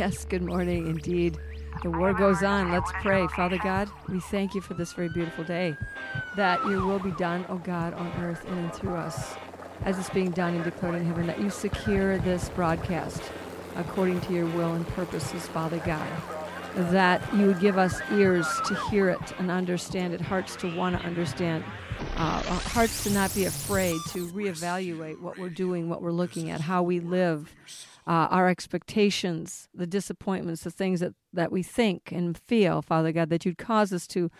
Yes, good morning indeed. The war goes on. Let's pray. Father God, we thank you for this very beautiful day. That your will be done, O God, on earth and through us, as it's being done and declared in heaven. That you secure this broadcast according to your will and purposes, Father God. That you would give us ears to hear it and understand it, hearts to want to understand, uh, hearts to not be afraid to reevaluate what we're doing, what we're looking at, how we live, uh, our expectations, the disappointments, the things that, that we think and feel, Father God, that you'd cause us to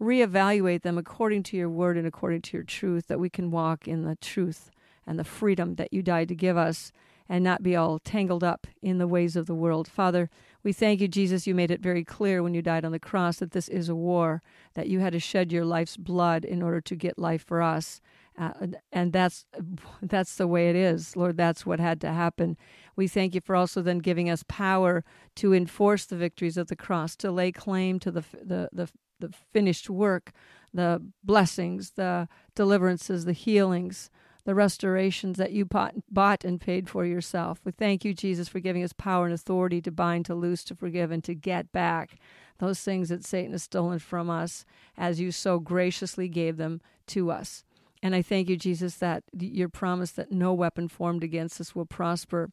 reevaluate them according to your word and according to your truth, that we can walk in the truth and the freedom that you died to give us and not be all tangled up in the ways of the world. Father, we thank you, Jesus. You made it very clear when you died on the cross that this is a war, that you had to shed your life's blood in order to get life for us. Uh, and that's that's the way it is, Lord. That's what had to happen. We thank you for also then giving us power to enforce the victories of the cross, to lay claim to the the the, the finished work, the blessings, the deliverances, the healings, the restorations that you bought, bought and paid for yourself. We thank you, Jesus, for giving us power and authority to bind, to loose, to forgive, and to get back those things that Satan has stolen from us as you so graciously gave them to us. And I thank you, Jesus, that your promise that no weapon formed against us will prosper.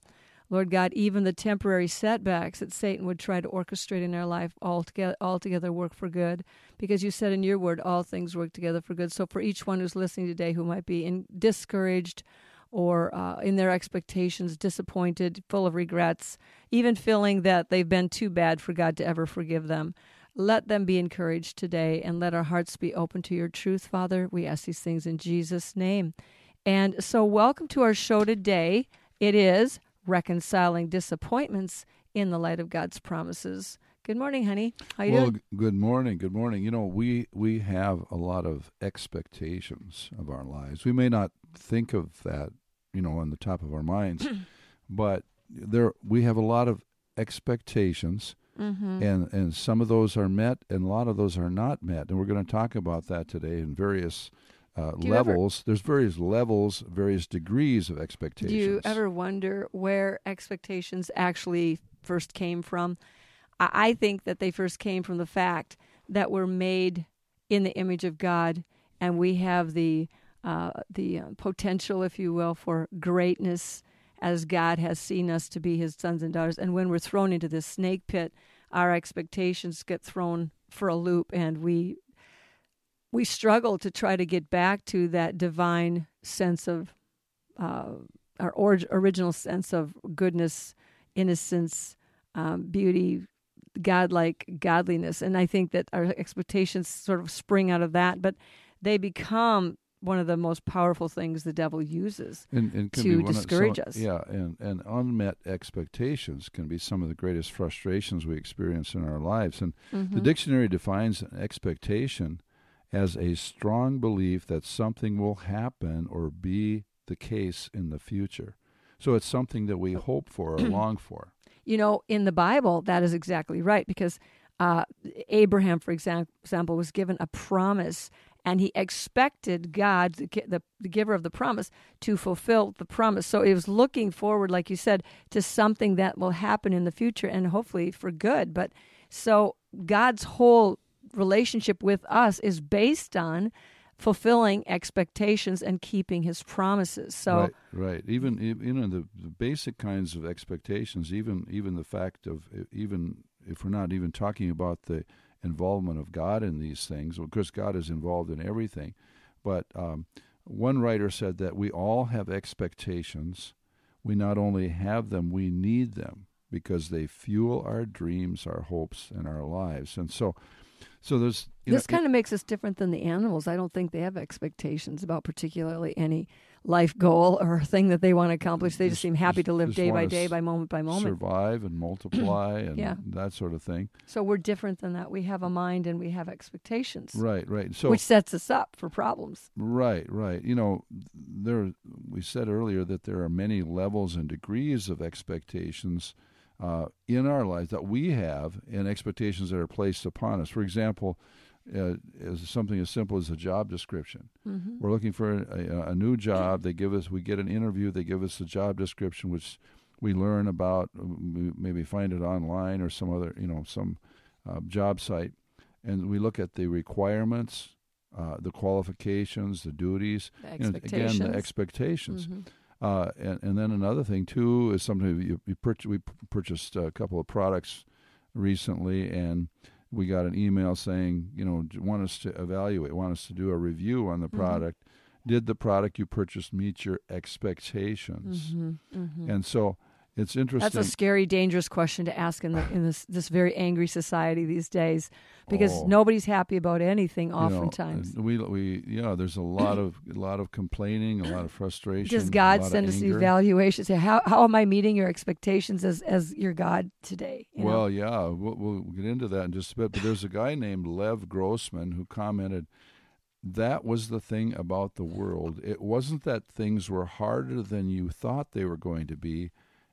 Lord God, even the temporary setbacks that Satan would try to orchestrate in our life altogether, altogether work for good, because you said in your word, all things work together for good. So for each one who's listening today who might be in, discouraged or uh, in their expectations, disappointed, full of regrets, even feeling that they've been too bad for God to ever forgive them, let them be encouraged today and let our hearts be open to your truth, Father. We ask these things in Jesus' name. And so, welcome to our show today. It is reconciling disappointments in the light of God's promises. Good morning, honey. How are you well, doing? good morning. Good morning. You know, we we have a lot of expectations of our lives. We may not think of that, you know, on the top of our minds, but there we have a lot of expectations. Mm-hmm. And and some of those are met, and a lot of those are not met, and we're going to talk about that today in various uh, levels. Ever, There's various levels, various degrees of expectations. Do you ever wonder where expectations actually first came from? I, I think that they first came from the fact that we're made in the image of God, and we have the uh, the uh, potential, if you will, for greatness as God has seen us to be His sons and daughters. And when we're thrown into this snake pit, our expectations get thrown for a loop, and we we struggle to try to get back to that divine sense of uh, our or- original sense of goodness, innocence, um, beauty, godlike godliness. And I think that our expectations sort of spring out of that, but they become one of the most powerful things the devil uses and, and to discourage of, us. Yeah, and, and unmet expectations can be some of the greatest frustrations we experience in our lives. And mm-hmm. the dictionary defines an expectation as a strong belief that something will happen or be the case in the future. So it's something that we hope for or long for. You know, in the Bible, that is exactly right because uh, Abraham, for example, was given a promise and he expected God, the, the giver of the promise, to fulfill the promise. So he was looking forward, like you said, to something that will happen in the future and hopefully for good. But so God's whole relationship with us is based on fulfilling expectations and keeping his promises. So right, right. Even you know the, the basic kinds of expectations, even even the fact of even if we're not even talking about the involvement of God in these things, because God is involved in everything. But um, one writer said that we all have expectations. We not only have them, we need them because they fuel our dreams, our hopes, and our lives. And so so there's this kind of makes us different than the animals. I don't think they have expectations about particularly any life goal or thing that they want to accomplish. They just, just seem happy just, to live day by day, by moment by moment, survive and multiply and yeah. that sort of thing. So we're different than that. We have a mind and we have expectations. Right, right. So which sets us up for problems. Right, right. You know, there we said earlier that there are many levels and degrees of expectations uh, in our lives that we have and expectations that are placed upon us. For example, uh, is something as simple as a job description. Mm-hmm. We're looking for a, a, a, new job. They give us, we get an interview. They give us a job description, which we learn about we maybe find it online or some other you know some uh, job site, and we look at the requirements, uh, the qualifications, the duties, The know, again the expectations. Mhm. Uh, and, and then another thing too is something you, you purch- we purchased a couple of products recently, and we got an email saying, you know, want us to evaluate, want us to do a review on the Mhm. product. Did the product you purchased meet your expectations? Mhm. Mhm. And so it's interesting. That's a scary, dangerous question to ask in the in this this very angry society these days, because Oh. nobody's happy about anything. you know, Oftentimes, we we yeah, there's a lot of a lot of complaining, a lot of frustration. does a God send us evaluations? Say, how how am I meeting your expectations as as your God today? You know? Well, yeah, we'll, we'll get into that in just a bit. But there's a guy named Lev Grossman who commented that was the thing about the world. It wasn't that things were harder than you thought they were going to be.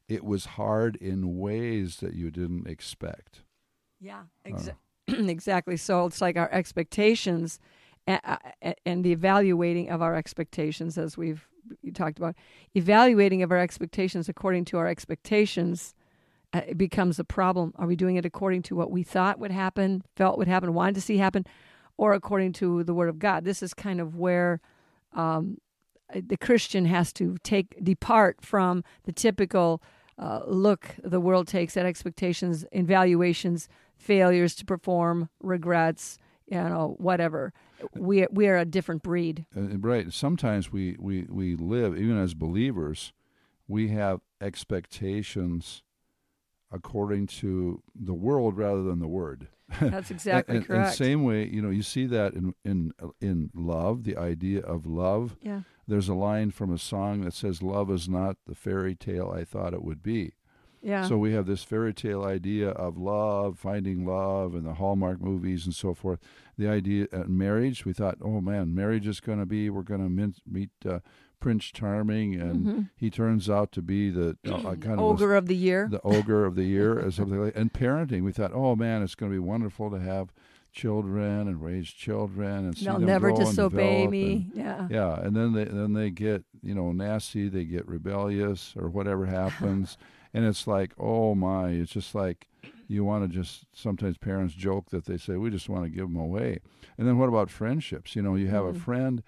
It was hard in ways that you didn't expect. Yeah, Uh. exactly. So it's like our expectations and, and the evaluating of our expectations, as we've you talked about, evaluating of our expectations according to our expectations. Uh, it becomes a problem. Are we doing it according to what we thought would happen, felt would happen, wanted to see happen, or according to the Word of God? This is kind of where um, the Christian has to take depart from the typical uh, look the world takes at expectations, evaluations, failures to perform, regrets, you know, whatever. We we are a different breed. Uh, right. Sometimes we, we, we live, even as believers, we have expectations according to the world rather than the word. That's exactly and, and, correct. And same way, you know, you see that in in in love, the idea of love. yeah. There's a line from a song that says, "Love is not the fairy tale I thought it would be." Yeah. So we have this fairy tale idea of love, finding love, and the Hallmark movies and so forth. The idea uh, marriage, we thought, oh man, marriage is going to be we're going to meet uh, Prince Charming, and Mhm. he turns out to be the uh, kind of a- ogre of the year. the ogre of the year or something like and parenting we thought oh man it's going to be wonderful to have children and raise children and see They'll them never grow and disobey develop me. and- yeah. yeah and then they then they get you know nasty they get rebellious or whatever happens and it's like oh my it's just like you want to just sometimes parents joke that they say we just want to give them away and then what about friendships you know you have Mhm. a friend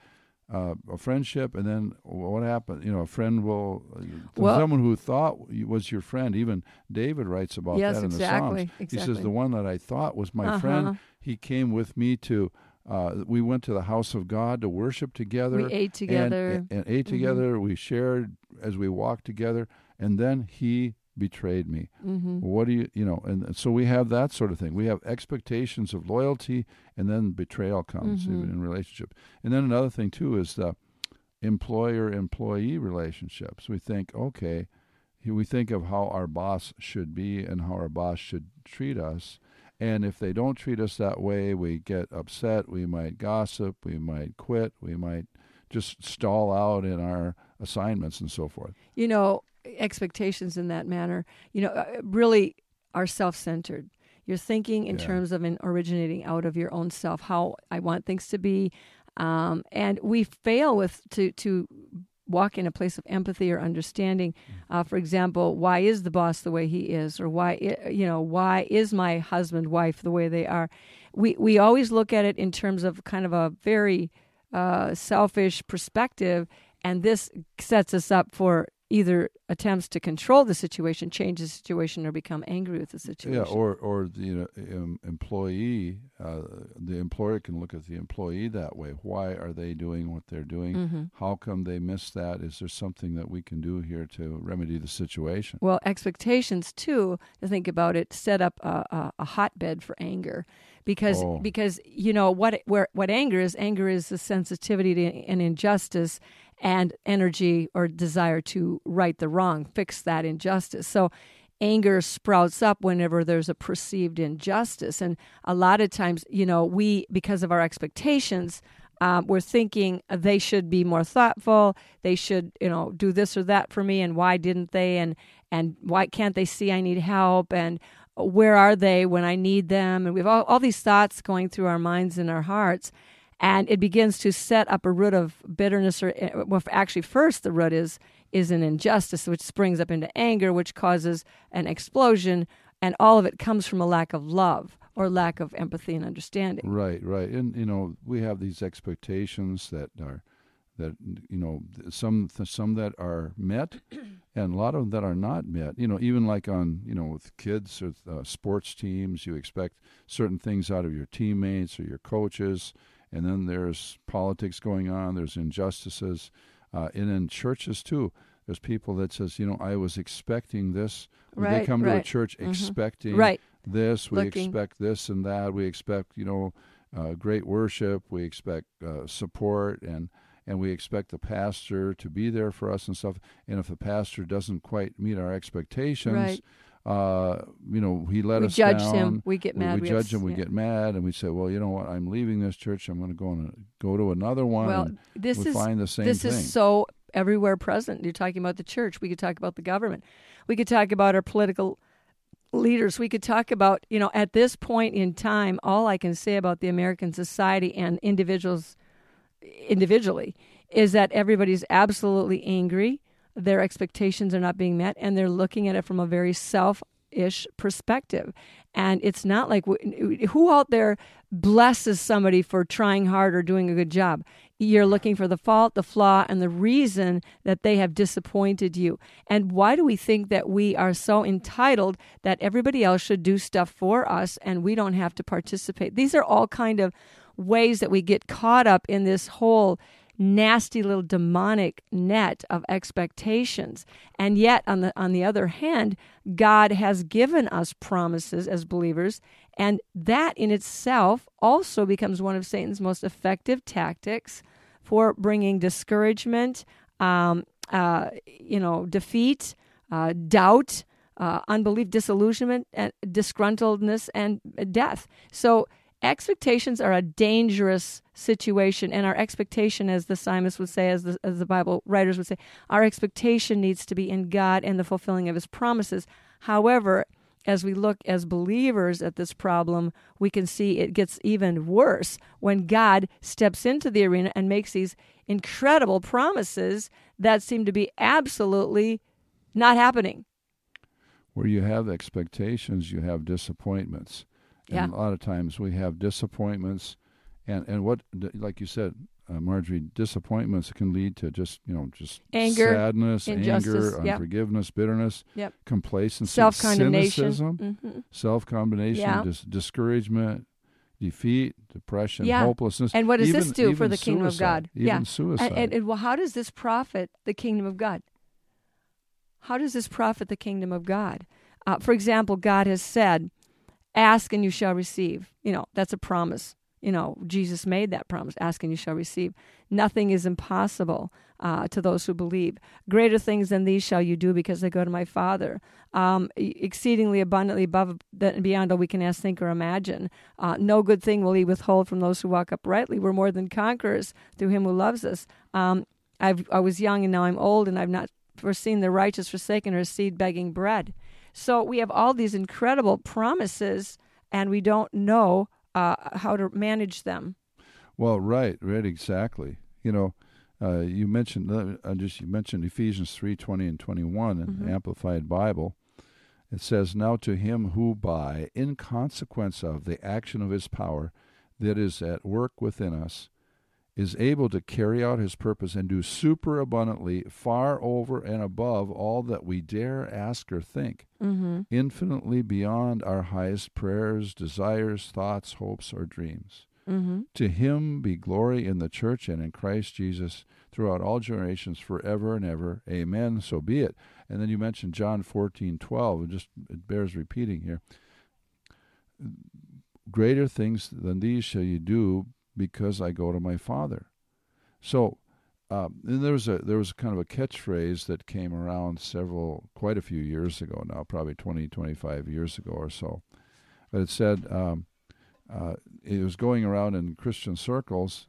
uh, a friendship, and then what happened? You know, a friend will, uh, Well- someone who thought was your friend. Even David writes about Yes, that in the exactly. Psalms. He says the one that I thought was my Uh-huh. friend, he came with me to. Uh, we went to the house of God to worship together. We ate together. and, and ate Mhm. together. We shared as we walked together, and then he betrayed me. hmm What do you, you know, and, and so we have that sort of thing. We have expectations of loyalty, and then betrayal comes Mhm. even in relationship. And then another thing too is the employer-employee relationships. We think, okay, we think of how our boss should be and how our boss should treat us. And if they don't treat us that way, we get upset. We might gossip. We might quit. We might just stall out in our assignments and so forth. you know, expectations in that manner, you know, uh, really are self centered. You're thinking in Yeah. terms of an originating out of your own self, how I want things to be. Um, and we fail with to, to walk in a place of empathy or understanding. Uh, for example, why is the boss the way he is? Or why, you know, why is my husband, wife the way they are? We, we always look at it in terms of kind of a very uh, selfish perspective, and this sets us up for either attempts to control the situation, change the situation, or become angry with the situation. Yeah, or or the you know, um, employee, uh, the employer can look at the employee that way. Why are they doing what they're doing? Mhm. How come they missed that? Is there something that we can do here to remedy the situation? Well, expectations too. To think about it, set up a, a, a hotbed for anger, because Oh. because you know what where what anger is. Anger is the sensitivity to an injustice and energy or desire to right the wrong, fix that injustice. So. Anger sprouts up whenever there's a perceived injustice, and a lot of times, you know, we because of our expectations, um, we're thinking they should be more thoughtful. They should, you know, do this or that for me, and why didn't they? And and why can't they see I need help? And where are they when I need them? And we have all, all these thoughts going through our minds and our hearts, and it begins to set up a root of bitterness. Or well, actually, first the root is is an injustice, which springs up into anger, which causes an explosion, and all of it comes from a lack of love or lack of empathy and understanding. Right, right. And you know, we have these expectations that are that you know some some that are met and a lot of them that are not met you know even like on you know with kids or uh, sports teams you expect certain things out of your teammates or your coaches and then there's politics going on there's injustices uh, and in churches too there's people that says you know i was expecting this right, they come right. to a church mm-hmm. expecting right. this we Looking. expect this and that we expect you know uh, great worship we expect uh, support and and we expect the pastor to be there for us and stuff and if the pastor doesn't quite meet our expectations Right. Uh, you know he let we us judge down him. We get we, mad. we have judge him we yeah. get mad and we say well you know what i'm leaving this church i'm going to go and go to another one Well, this we is find the same this thing is so everywhere present. You're talking about the church. We could talk about the government. We could talk about our political leaders. We could talk about, you know, at this point in time, all I can say about the American society and individuals individually is that everybody's absolutely angry. Their expectations are not being met, and they're looking at it from a very selfish perspective. And it's not like who out there blesses somebody for trying hard or doing a good job. You're looking for the fault, the flaw, and the reason that they have disappointed you. And why do we think that we are so entitled that everybody else should do stuff for us and we don't have to participate? These are all kind of ways that we get caught up in this whole nasty little demonic net of expectations. And yet on the on the other hand God has given us promises as believers and that in itself also becomes one of Satan's most effective tactics for bringing discouragement um, uh, you know defeat uh, doubt uh, unbelief disillusionment and disgruntledness and death. So expectations are a dangerous situation and our expectation as the psalmist would say as the, as the bible writers would say our expectation needs to be in god and the fulfilling of his promises. However as we look as believers at this problem we can see it gets even worse when god steps into the arena and makes these incredible promises that seem to be absolutely not happening. Where you have expectations you have disappointments Yeah. and a lot of times we have disappointments and and what like you said uh, marjorie disappointments can lead to just you know just Anger, sadness anger yep. unforgiveness bitterness Yep. complacency self-condemnation cynicism Mhm. self-condemnation Yeah. dis- discouragement defeat depression Yeah. hopelessness And what does even, this do for the kingdom of God? even Yeah. suicide And, and, and well, how does this profit the kingdom of God? How does this profit the kingdom of God? Uh, for example, God has said, "Ask and you shall receive." You know that's a promise. You know Jesus made that promise: "Ask and you shall receive." Nothing is impossible uh, to those who believe. Greater things than these shall you do because they go to my Father. Um, exceedingly abundantly above and beyond all we can ask, think, or imagine. Uh, no good thing will He withhold from those who walk uprightly. We're more than conquerors through Him who loves us. Um, I was young and now I'm old, and I've not foreseen the righteous forsaken or seed begging bread. So we have all these incredible promises, and we don't know uh, how to manage them. Well, right, right, exactly. You know, uh, you mentioned uh, just you mentioned Ephesians three twenty and twenty one in Mhm. the Amplified Bible. It says, "Now to him who, by in consequence of the action of his power that is at work within us, is able to carry out his purpose and do superabundantly, far over and above all that we dare ask or think, Mm-hmm. infinitely beyond our highest prayers, desires, thoughts, hopes, or dreams." Mm-hmm. To him be glory in the church and in Christ Jesus throughout all generations, forever and ever. Amen. So be it. And then you mentioned John fourteen twelve. It just it bears repeating here. Greater things than these shall you do, because I go to my Father. So, um, and there was a there was kind of a catchphrase that came around several, quite a few years ago now, probably 20, 25 years ago or so. But it said. Um, uh, it was going around in Christian circles.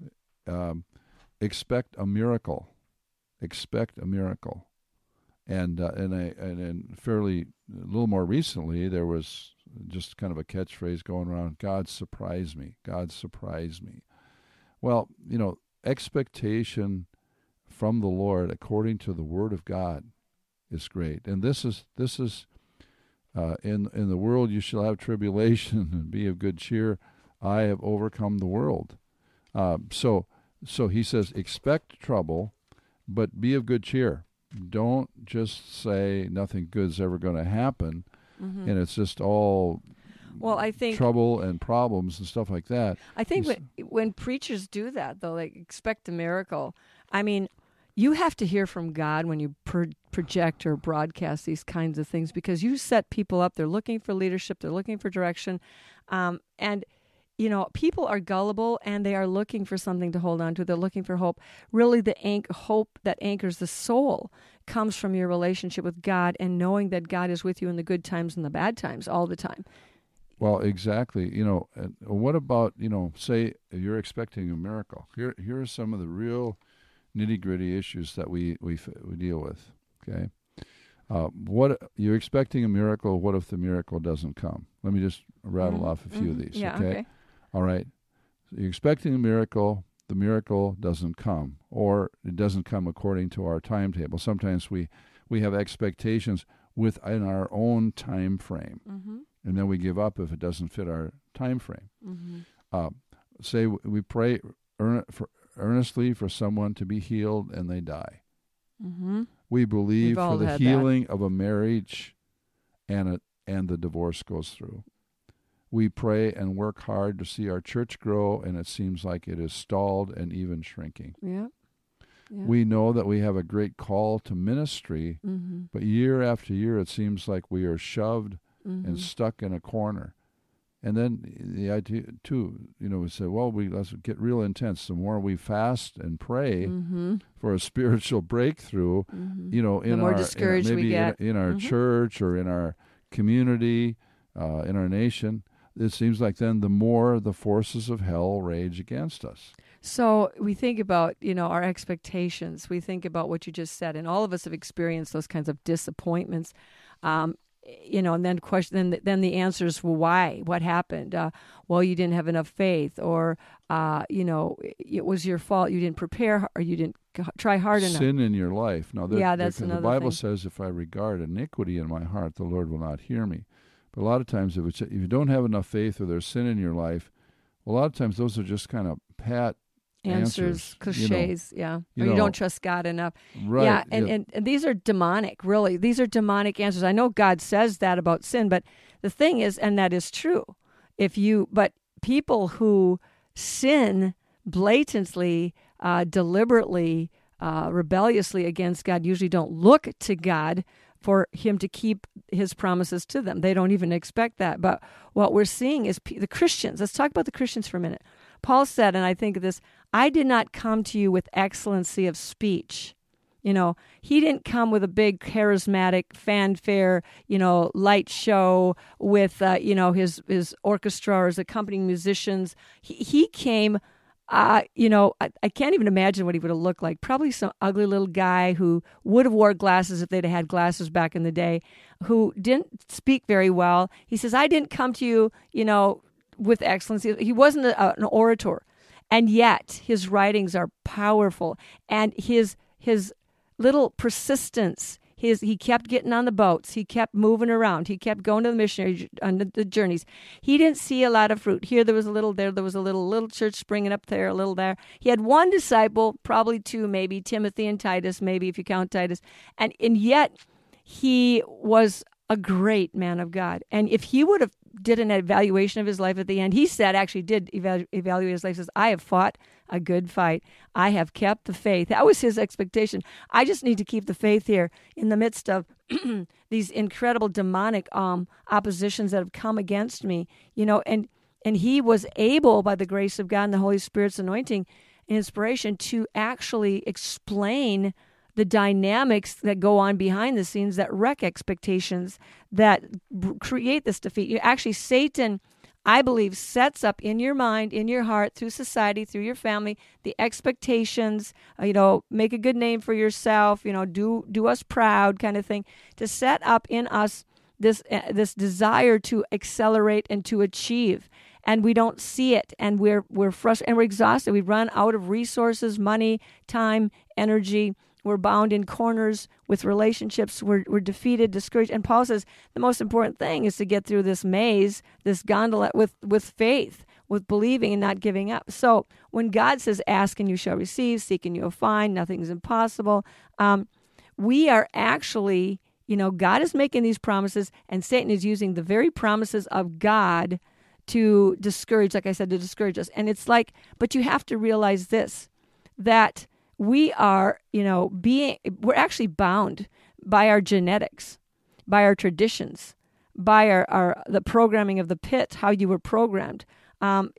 Um, expect a miracle, expect a miracle, and uh, and I and, and fairly a little more recently there was just kind of a catchphrase going around: "God surprise me, God surprise me." Well, you know, expectation from the Lord according to the Word of God is great. And this is this is uh, in in the world you shall have tribulation and be of good cheer. I have overcome the world. Uh, so so he says expect trouble, but be of good cheer. Don't just say nothing good's ever going to happen, Mm-hmm. and it's just all Well, I think trouble and problems and stuff like that. I think when, when preachers do that, though, like expect a miracle. I mean, you have to hear from God when you pro- project or broadcast these kinds of things because you set people up. They're looking for leadership, they're looking for direction. Um, and, you know, people are gullible and they are looking for something to hold on to. They're looking for hope. Really, the anch- hope that anchors the soul comes from your relationship with God and knowing that God is with you in the good times and the bad times all the time. Well, exactly. You know, what about you know, say you're expecting a miracle? Here, here are some of the real nitty gritty issues that we we we deal with. Okay, uh, what you're expecting a miracle? What if the miracle doesn't come? Let me just rattle Mhm, off a few of mhm. these. Yeah, okay? okay. all right. So you're expecting a miracle. The miracle doesn't come, or it doesn't come according to our timetable. Sometimes we we have expectations within our own time frame Mm-hmm. And then we give up if it doesn't fit our time frame. Mm-hmm. Uh, say we pray earn, for, earnestly for someone to be healed and they die. Mm-hmm. We believe for the had that. healing of a marriage, and a, and the divorce goes through. We pray and work hard to see our church grow, and it seems like it is stalled and even shrinking. Yeah. yeah. We know that we have a great call to ministry, mm-hmm. but year after year, it seems like we are shoved Mm-hmm. and stuck in a corner. And then the idea too, you know, we say, well, we let's get real intense. The more we fast and pray Mm-hmm. for a spiritual breakthrough, Mm-hmm. you know, in more our in discouraged we maybe in- get. in, our Mhm. church or in our community, uh, in our nation, it seems like then the more the forces of hell rage against us. So we think about, you know, our expectations. We think about what you just said, and all of us have experienced those kinds of disappointments. Um, you know, and then question, then the, then the answers, well, why? What happened? Uh, well, you didn't have enough faith, or uh, you know, it was your fault. You didn't prepare, or you didn't try hard enough. Sin in your life. Now, there, Yeah, that's because another the Bible thing. says, "If I regard iniquity in my heart, the Lord will not hear me." But a lot of times, if it's if you don't have enough faith or there's sin in your life, a lot of times those are just kind of pat Answers, answers, you know. cliches, yeah, You or you know, don't trust God enough. right. Yeah, and, and, and these are demonic, really. These are demonic answers. I know God says that about sin, but the thing is, and that is true. If you, but people who sin blatantly, uh, deliberately, uh, rebelliously against God usually don't look to God for Him to keep His promises to them. They don't even expect that. But what we're seeing is the Christians. Let's talk about the Christians for a minute. Paul said, and I think this I did not come to you with excellency of speech. You know, he didn't come with a big charismatic fanfare, you know, light show with, uh, you know, his, his orchestra or his accompanying musicians. He, he came, uh, you know, I, I can't even imagine what he would have looked like. Probably some ugly little guy who would have wore glasses if they'd had glasses back in the day, who didn't speak very well. He says, I didn't come to you, you know, with excellency. He wasn't a, an orator. And yet his writings are powerful. And his, his, little persistence. His, he kept getting on the boats. He kept moving around. He kept going to the missionary on the, the journeys. He didn't see a lot of fruit. Here there was a little, there there was a little, little church springing up there, a little there. He had one disciple, probably two, maybe Timothy and Titus, maybe if you count Titus, and and yet he was a great man of God. And if he would have did an evaluation of his life at the end, he said actually did evalu- evaluate his life. Says I have fought a good fight. I have kept the faith. That was his expectation. I just need to keep the faith here in the midst of these incredible demonic um, oppositions that have come against me. You know, and and he was able by the grace of God and the Holy Spirit's anointing and inspiration to actually explain the dynamics that go on behind the scenes that wreck expectations that b- create this defeat. You actually Satan I believe sets up in your mind, in your heart, through society, through your family, the expectations, uh, you know, make a good name for yourself, you know, do do us proud kind of thing, to set up in us this uh, this desire to accelerate and to achieve and we don't see it and we're we're frustrated and we're exhausted we run out of resources money time energy we're bound in corners with relationships. We're, we're defeated discouraged. And paul says the most important thing is to get through this maze this gondola with with faith with believing and not giving up. So when god says ask and you shall receive seek and you'll find nothing's impossible um, we are actually you know god is making these promises and satan is using the very promises of god to discourage, like I said, to discourage us. And it's like, but you have to realize this that we are, you know, being, we're actually bound by our genetics, by our traditions, by our, our the programming of the pit, how you were programmed. Um,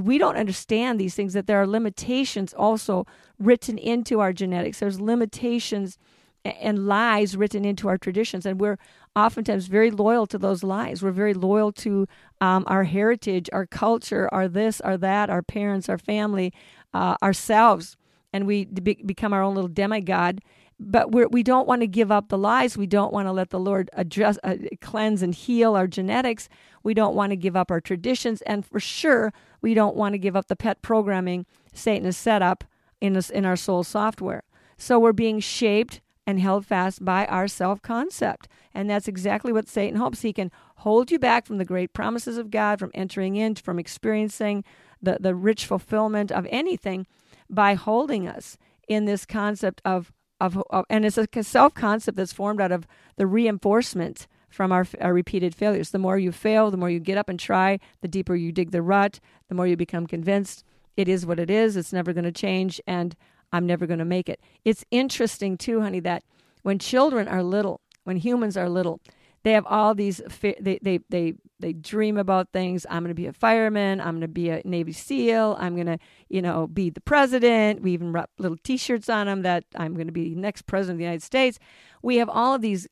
we don't understand these things, that there are limitations also written into our genetics. There's limitations and lies written into our traditions, and we're oftentimes very loyal to those lies. We're very loyal to um, our heritage, our culture, our this, our that, our parents, our family, uh, ourselves, and we be- become our own little demigod. But we're, we don't want to give up the lies. We don't want to let the Lord address, uh, cleanse, and heal our genetics. We don't want to give up our traditions, and for sure, we don't want to give up the pet programming Satan has set up in us in our soul software. So we're being shaped and held fast by our self concept. And that's exactly what Satan hopes. He can hold you back from the great promises of God, from entering in, from experiencing the, the rich fulfillment of anything by holding us in this concept of, of, of and it's a self concept that's formed out of the reinforcement from our, our repeated failures. The more you fail, the more you get up and try, the deeper you dig the rut, the more you become convinced it is what it is, it's never going to change, and I'm never going to make it. It's interesting, too, honey, that when children are little, when humans are little, they have all these they they they they dream about things. I'm going to be a fireman. I'm going to be a navy seal. I'm going to you know be the president. We even wrap little t-shirts on them that i'm going to be next president of the united states. We have all of these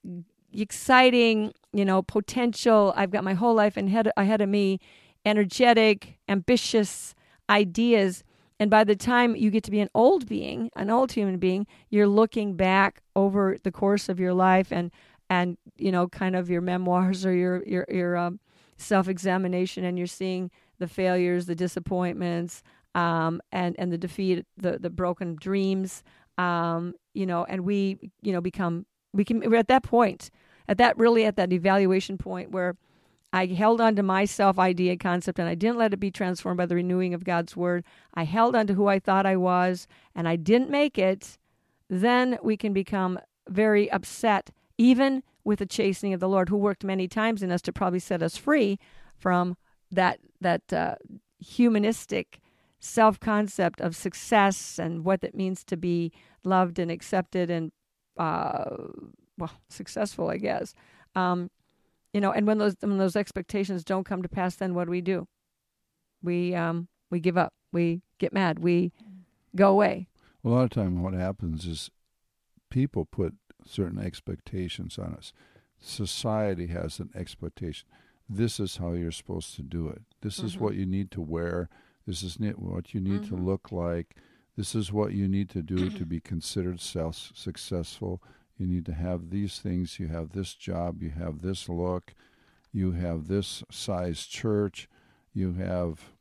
exciting you know potential. I've got my whole life ahead, ahead of me energetic ambitious ideas. And by the time you get to be an old being, an old human being, you're looking back over the course of your life and and you know kind of your memoirs or your your your um, self examination, and you're seeing the failures, the disappointments, um, and and the defeat, the the broken dreams, um, you know, and we you know become we can we're at that point, at that really at that evaluation point where I held on to my self idea concept and I didn't let it be transformed by the renewing of God's word. I held on to who I thought I was and I didn't make it. Then we can become very upset, even with the chastening of the Lord, who worked many times in us to probably set us free from that that uh, humanistic self concept of success and what it means to be loved and accepted and uh, well successful, I guess. Um, you know and when those when those expectations don't come to pass then what do we do? We um we give up. We get mad. We go away. A lot of time what happens is people put certain expectations on us society has an expectation this is how you're supposed to do it this mm-hmm. is what you need to wear this is what you need mm-hmm. to look like this is what you need to do to be considered self successful you need to have these things. You have this job. You have this look. You have this size church. You have.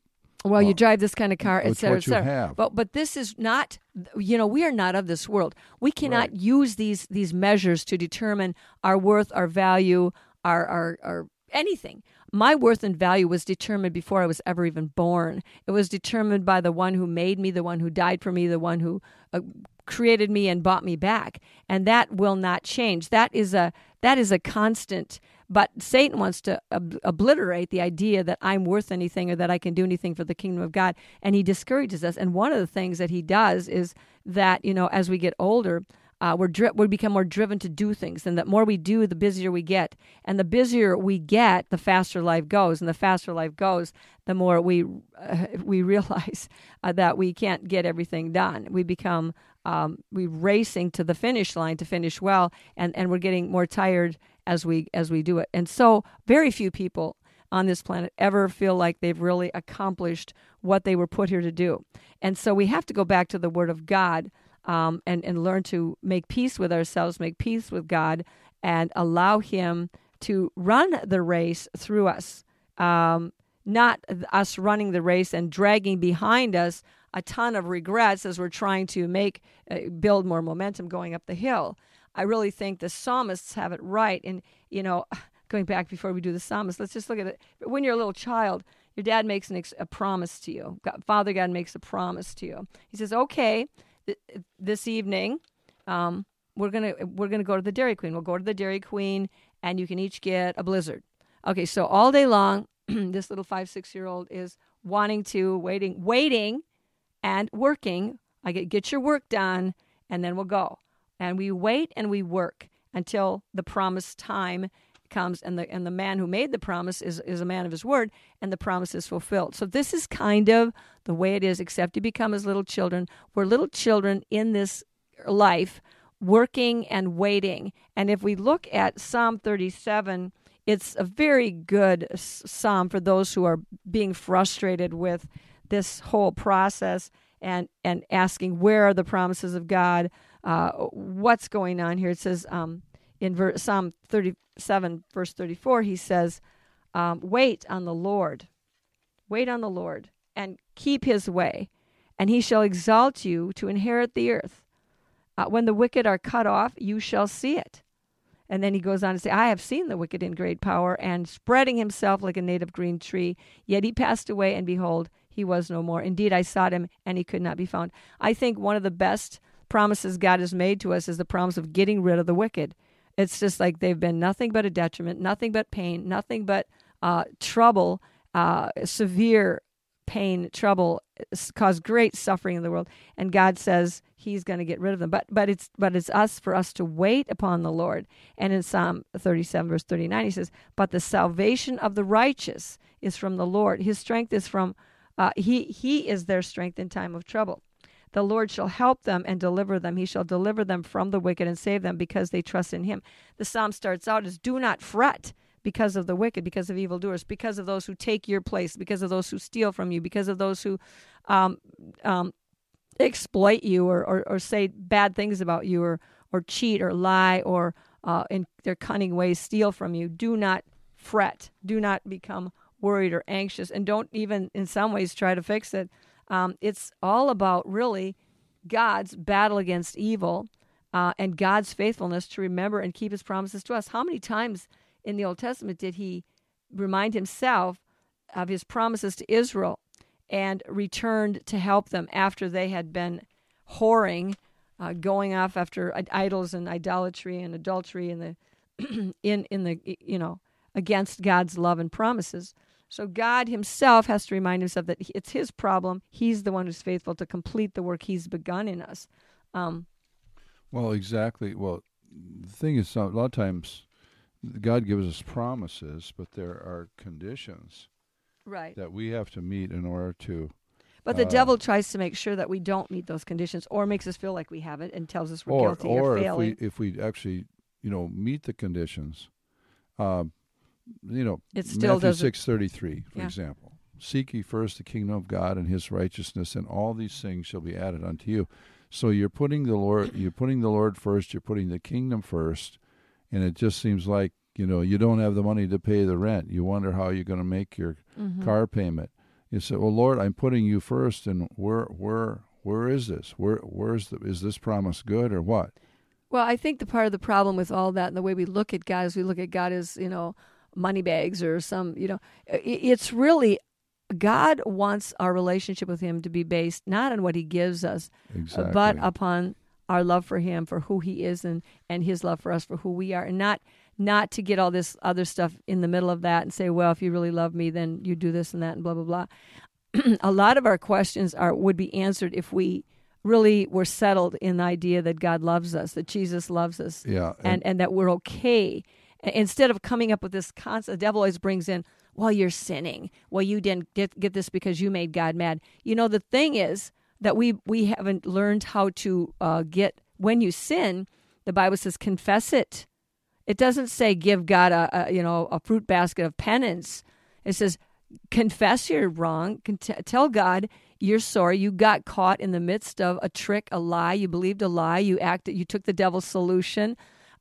Well, uh, you drive this kind of car, etc., etc. But but this is not. You know, we are not of this world. We cannot right. use these these measures to determine our worth, our value, our our, our anything. My worth and value was determined before I was ever even born. It was determined by the one who made me, the one who died for me, the one who uh, created me and bought me back and that will not change that is a that is a constant but satan wants to ob- obliterate the idea that i'm worth anything or that i can do anything for the kingdom of god and he discourages us. And one of the things that he does is that you know as we get older uh, we're dri- we become more driven to do things, and the more we do, the busier we get, and the busier we get, the faster life goes, and the faster life goes, the more we uh, we realize uh, that we can't get everything done. We become um, we racing to the finish line to finish well, and and we're getting more tired as we as we do it, and so very few people on this planet ever feel like they've really accomplished what they were put here to do. And so we have to go back to the Word of God um, and, and learn to make peace with ourselves, make peace with God, and allow Him to run the race through us, um, not us running the race and dragging behind us a ton of regrets as we're trying to make uh, build more momentum going up the hill. I really think the psalmists have it right. And you know, going back before we do the psalmist, let's just look at it. When you're a little child, your dad makes an ex- a promise to you. God, Father God makes a promise to you. He says, "Okay, th- this evening, um, we're gonna we're gonna go to the Dairy Queen. We'll go to the Dairy Queen, and you can each get a Blizzard." Okay, so all day long, this little five six year old is wanting to waiting waiting and working. I get get your work done, and then we'll go. And we wait and we work until the promised time comes and the and the man who made the promise is, is a man of his word and the promise is fulfilled. So this is kind of the way it is, except you become as little children. We're little children in this life working and waiting. And if we look at Psalm 37, it's a very good psalm for those who are being frustrated with this whole process and and asking where are the promises of God, uh, what's going on here. It says um, in verse, Psalm 37, verse 34, he says, um, Wait on the Lord. Wait on the Lord and keep his way, and he shall exalt you to inherit the earth. Uh, when the wicked are cut off, you shall see it. And then he goes on to say, I have seen the wicked in great power and spreading himself like a native green tree. Yet he passed away, and behold, he was no more. Indeed, I sought him, and he could not be found. I think one of the best promises God has made to us is the promise of getting rid of the wicked. It's just like they've been nothing but a detriment, nothing but pain, nothing but uh, trouble, uh, severe pain, trouble, cause great suffering in the world. And God says He's going to get rid of them. But but it's but it's us for us to wait upon the Lord. And in Psalm 37 verse 39, He says, "But the salvation of the righteous is from the Lord. His strength is from uh, He He is their strength in time of trouble." The Lord shall help them and deliver them. He shall deliver them from the wicked and save them because they trust in him. The psalm starts out as do not fret because of the wicked, because of evildoers, because of those who take your place, because of those who steal from you, because of those who um, um, exploit you or, or, or, say bad things about you or, or cheat or lie or uh, in their cunning ways steal from you. Do not fret. Do not become worried or anxious. And don't even, in some ways, try to fix it. Um, it's all about really God's battle against evil uh, and God's faithfulness to remember and keep his promises to us. How many times in the Old Testament did he remind himself of his promises to Israel and returned to help them after they had been whoring, uh, going off after idols and idolatry and adultery in the in in the you know against God's love and promises. So God Himself has to remind Himself that it's His problem. He's the one who's faithful to complete the work He's begun in us. Um, well, exactly. Well, the thing is, a lot of times God gives us promises, but there are conditions right. that we have to meet in order to. But the uh, devil tries to make sure that we don't meet those conditions, or makes us feel like we have it, and tells us we're or, guilty or, or failing. if we if we actually you know meet the conditions, um, you know, it still Matthew six thirty three, for yeah. example. Seek ye first the kingdom of God and His righteousness, and all these things shall be added unto you. So you're putting the Lord, you're putting the Lord first. You're putting the kingdom first, and it just seems like you know you don't have the money to pay the rent. You wonder how you're going to make your mm-hmm. car payment. You say, "Well, Lord, I'm putting you first, and where, where, where is this? Where, where's the? Is this promise good or what?" Well, I think the part of the problem with all that and the way we look at God is we look at God as you know money bags or some, you know, uh, it's really God wants our relationship with Him to be based not on what He gives us, uh, exactly. but upon our love for Him, for who He is, and and His love for us, for who we are, and not not to get all this other stuff in the middle of that and say, well, if you really love me, then you do this and that and blah blah blah. a lot of our questions are would be answered if we really were settled in the idea that God loves us, that Jesus loves us, yeah, and, and, and that we're okay instead of coming up with this concept, the devil always brings in, well, you're sinning. Well, you didn't get, get this because you made God mad. You know, the thing is that we, we haven't learned how to uh, get, when you sin, the Bible says confess it. It doesn't say give God a, a you know, a fruit basket of penance. It says confess you're wrong. Tell God you're sorry. You got caught in the midst of a trick, a lie. You believed a lie. You acted. You took the devil's solution.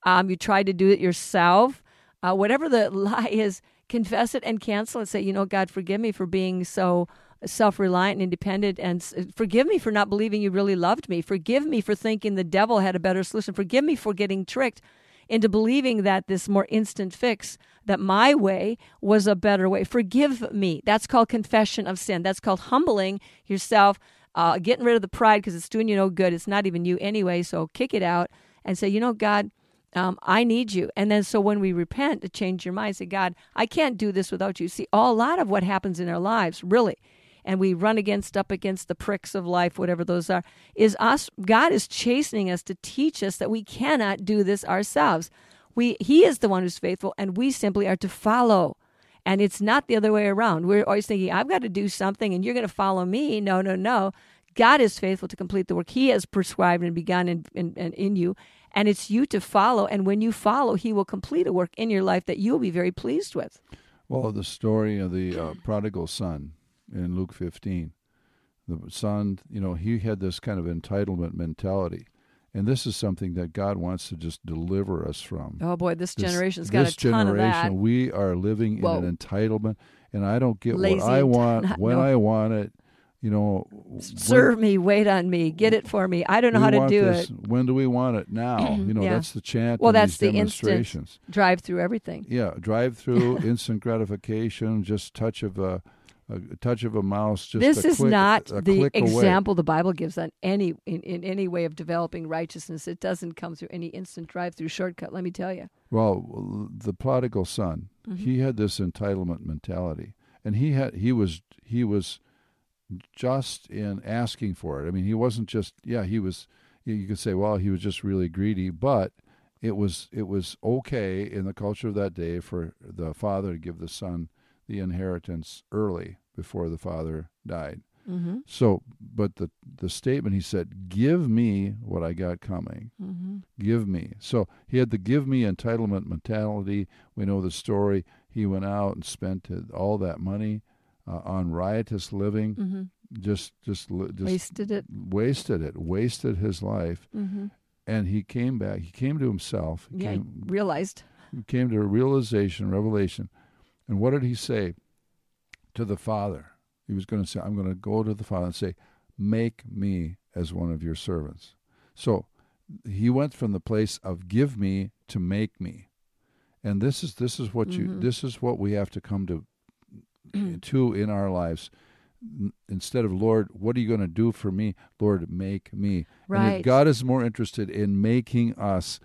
Um, you tried to do it yourself. Uh, whatever the lie is, confess it and cancel it. Say, you know, God, forgive me for being so self reliant and independent, and forgive me for not believing you really loved me. Forgive me for thinking the devil had a better solution. Forgive me for getting tricked into believing that this more instant fix, that my way was a better way. Forgive me. That's called confession of sin. That's called humbling yourself, uh, getting rid of the pride because it's doing you no good. It's not even you anyway. So kick it out and say, you know, God, um, I need you. And then so when we repent, to change your mind, say, God, I can't do this without you. See, all, a lot of what happens in our lives, really, and we run against up against the pricks of life whatever those are is us god is chastening us to teach us that we cannot do this ourselves. We he is the one who's faithful and we simply are to follow. And it's not the other way around. We're always thinking i've got to do something and you're going to follow me. No no no. God is faithful to complete the work he has prescribed and begun in, in, in, in you and it's you to follow and when you follow he will complete a work in your life that you'll be very pleased with Well, the story of the uh, prodigal son in Luke 15, the son, you know, he had this kind of entitlement mentality. And this is something that God wants to just deliver us from. oh boy this This- generation's got this a ton of that generation, we are living Whoa. in an entitlement, and I don't get Lazy what I want not- when no. I want it. You know, when- serve me, wait on me, get it for me. I don't know how to do this. it. When do we want it now? You know, Yeah. that's the chant. Well, that's the instant drive through everything. Yeah, drive through, instant gratification, just touch of a, a touch of a mouse. Just this a is click- not the click away. example the Bible gives on any in, in any way of developing righteousness. It doesn't come through any instant drive through shortcut. Let me tell you. Well, the prodigal son, Mm-hmm. he had this entitlement mentality, and he had he was he was just in asking for it. I mean, he wasn't just yeah. He was. You could say, well, he was just really greedy, but it was it was okay in the culture of that day for the father to give the son the inheritance early before the father died. Mm-hmm. So, but the the statement he said, "Give me what I got coming. Mm-hmm. Give me." So he had the "give me" entitlement mentality. We know the story. He went out and spent all that money uh, on riotous living. Mm-hmm. Just, just, just Wasted it. wasted it. Wasted his life. Mm-hmm. And he came back. He came to himself. He Yeah, came, realized. he came to a realization, revelation. And what did he say to the Father? He was going to say, I'm going to go to the Father and say, Make me as one of your servants. So he went from the place of give me to make me. And this is this is what you Mhm. this is what we have to come to to in our lives. Instead of Lord, what are you going to do for me? Lord, make me. Right. God is more interested in making us,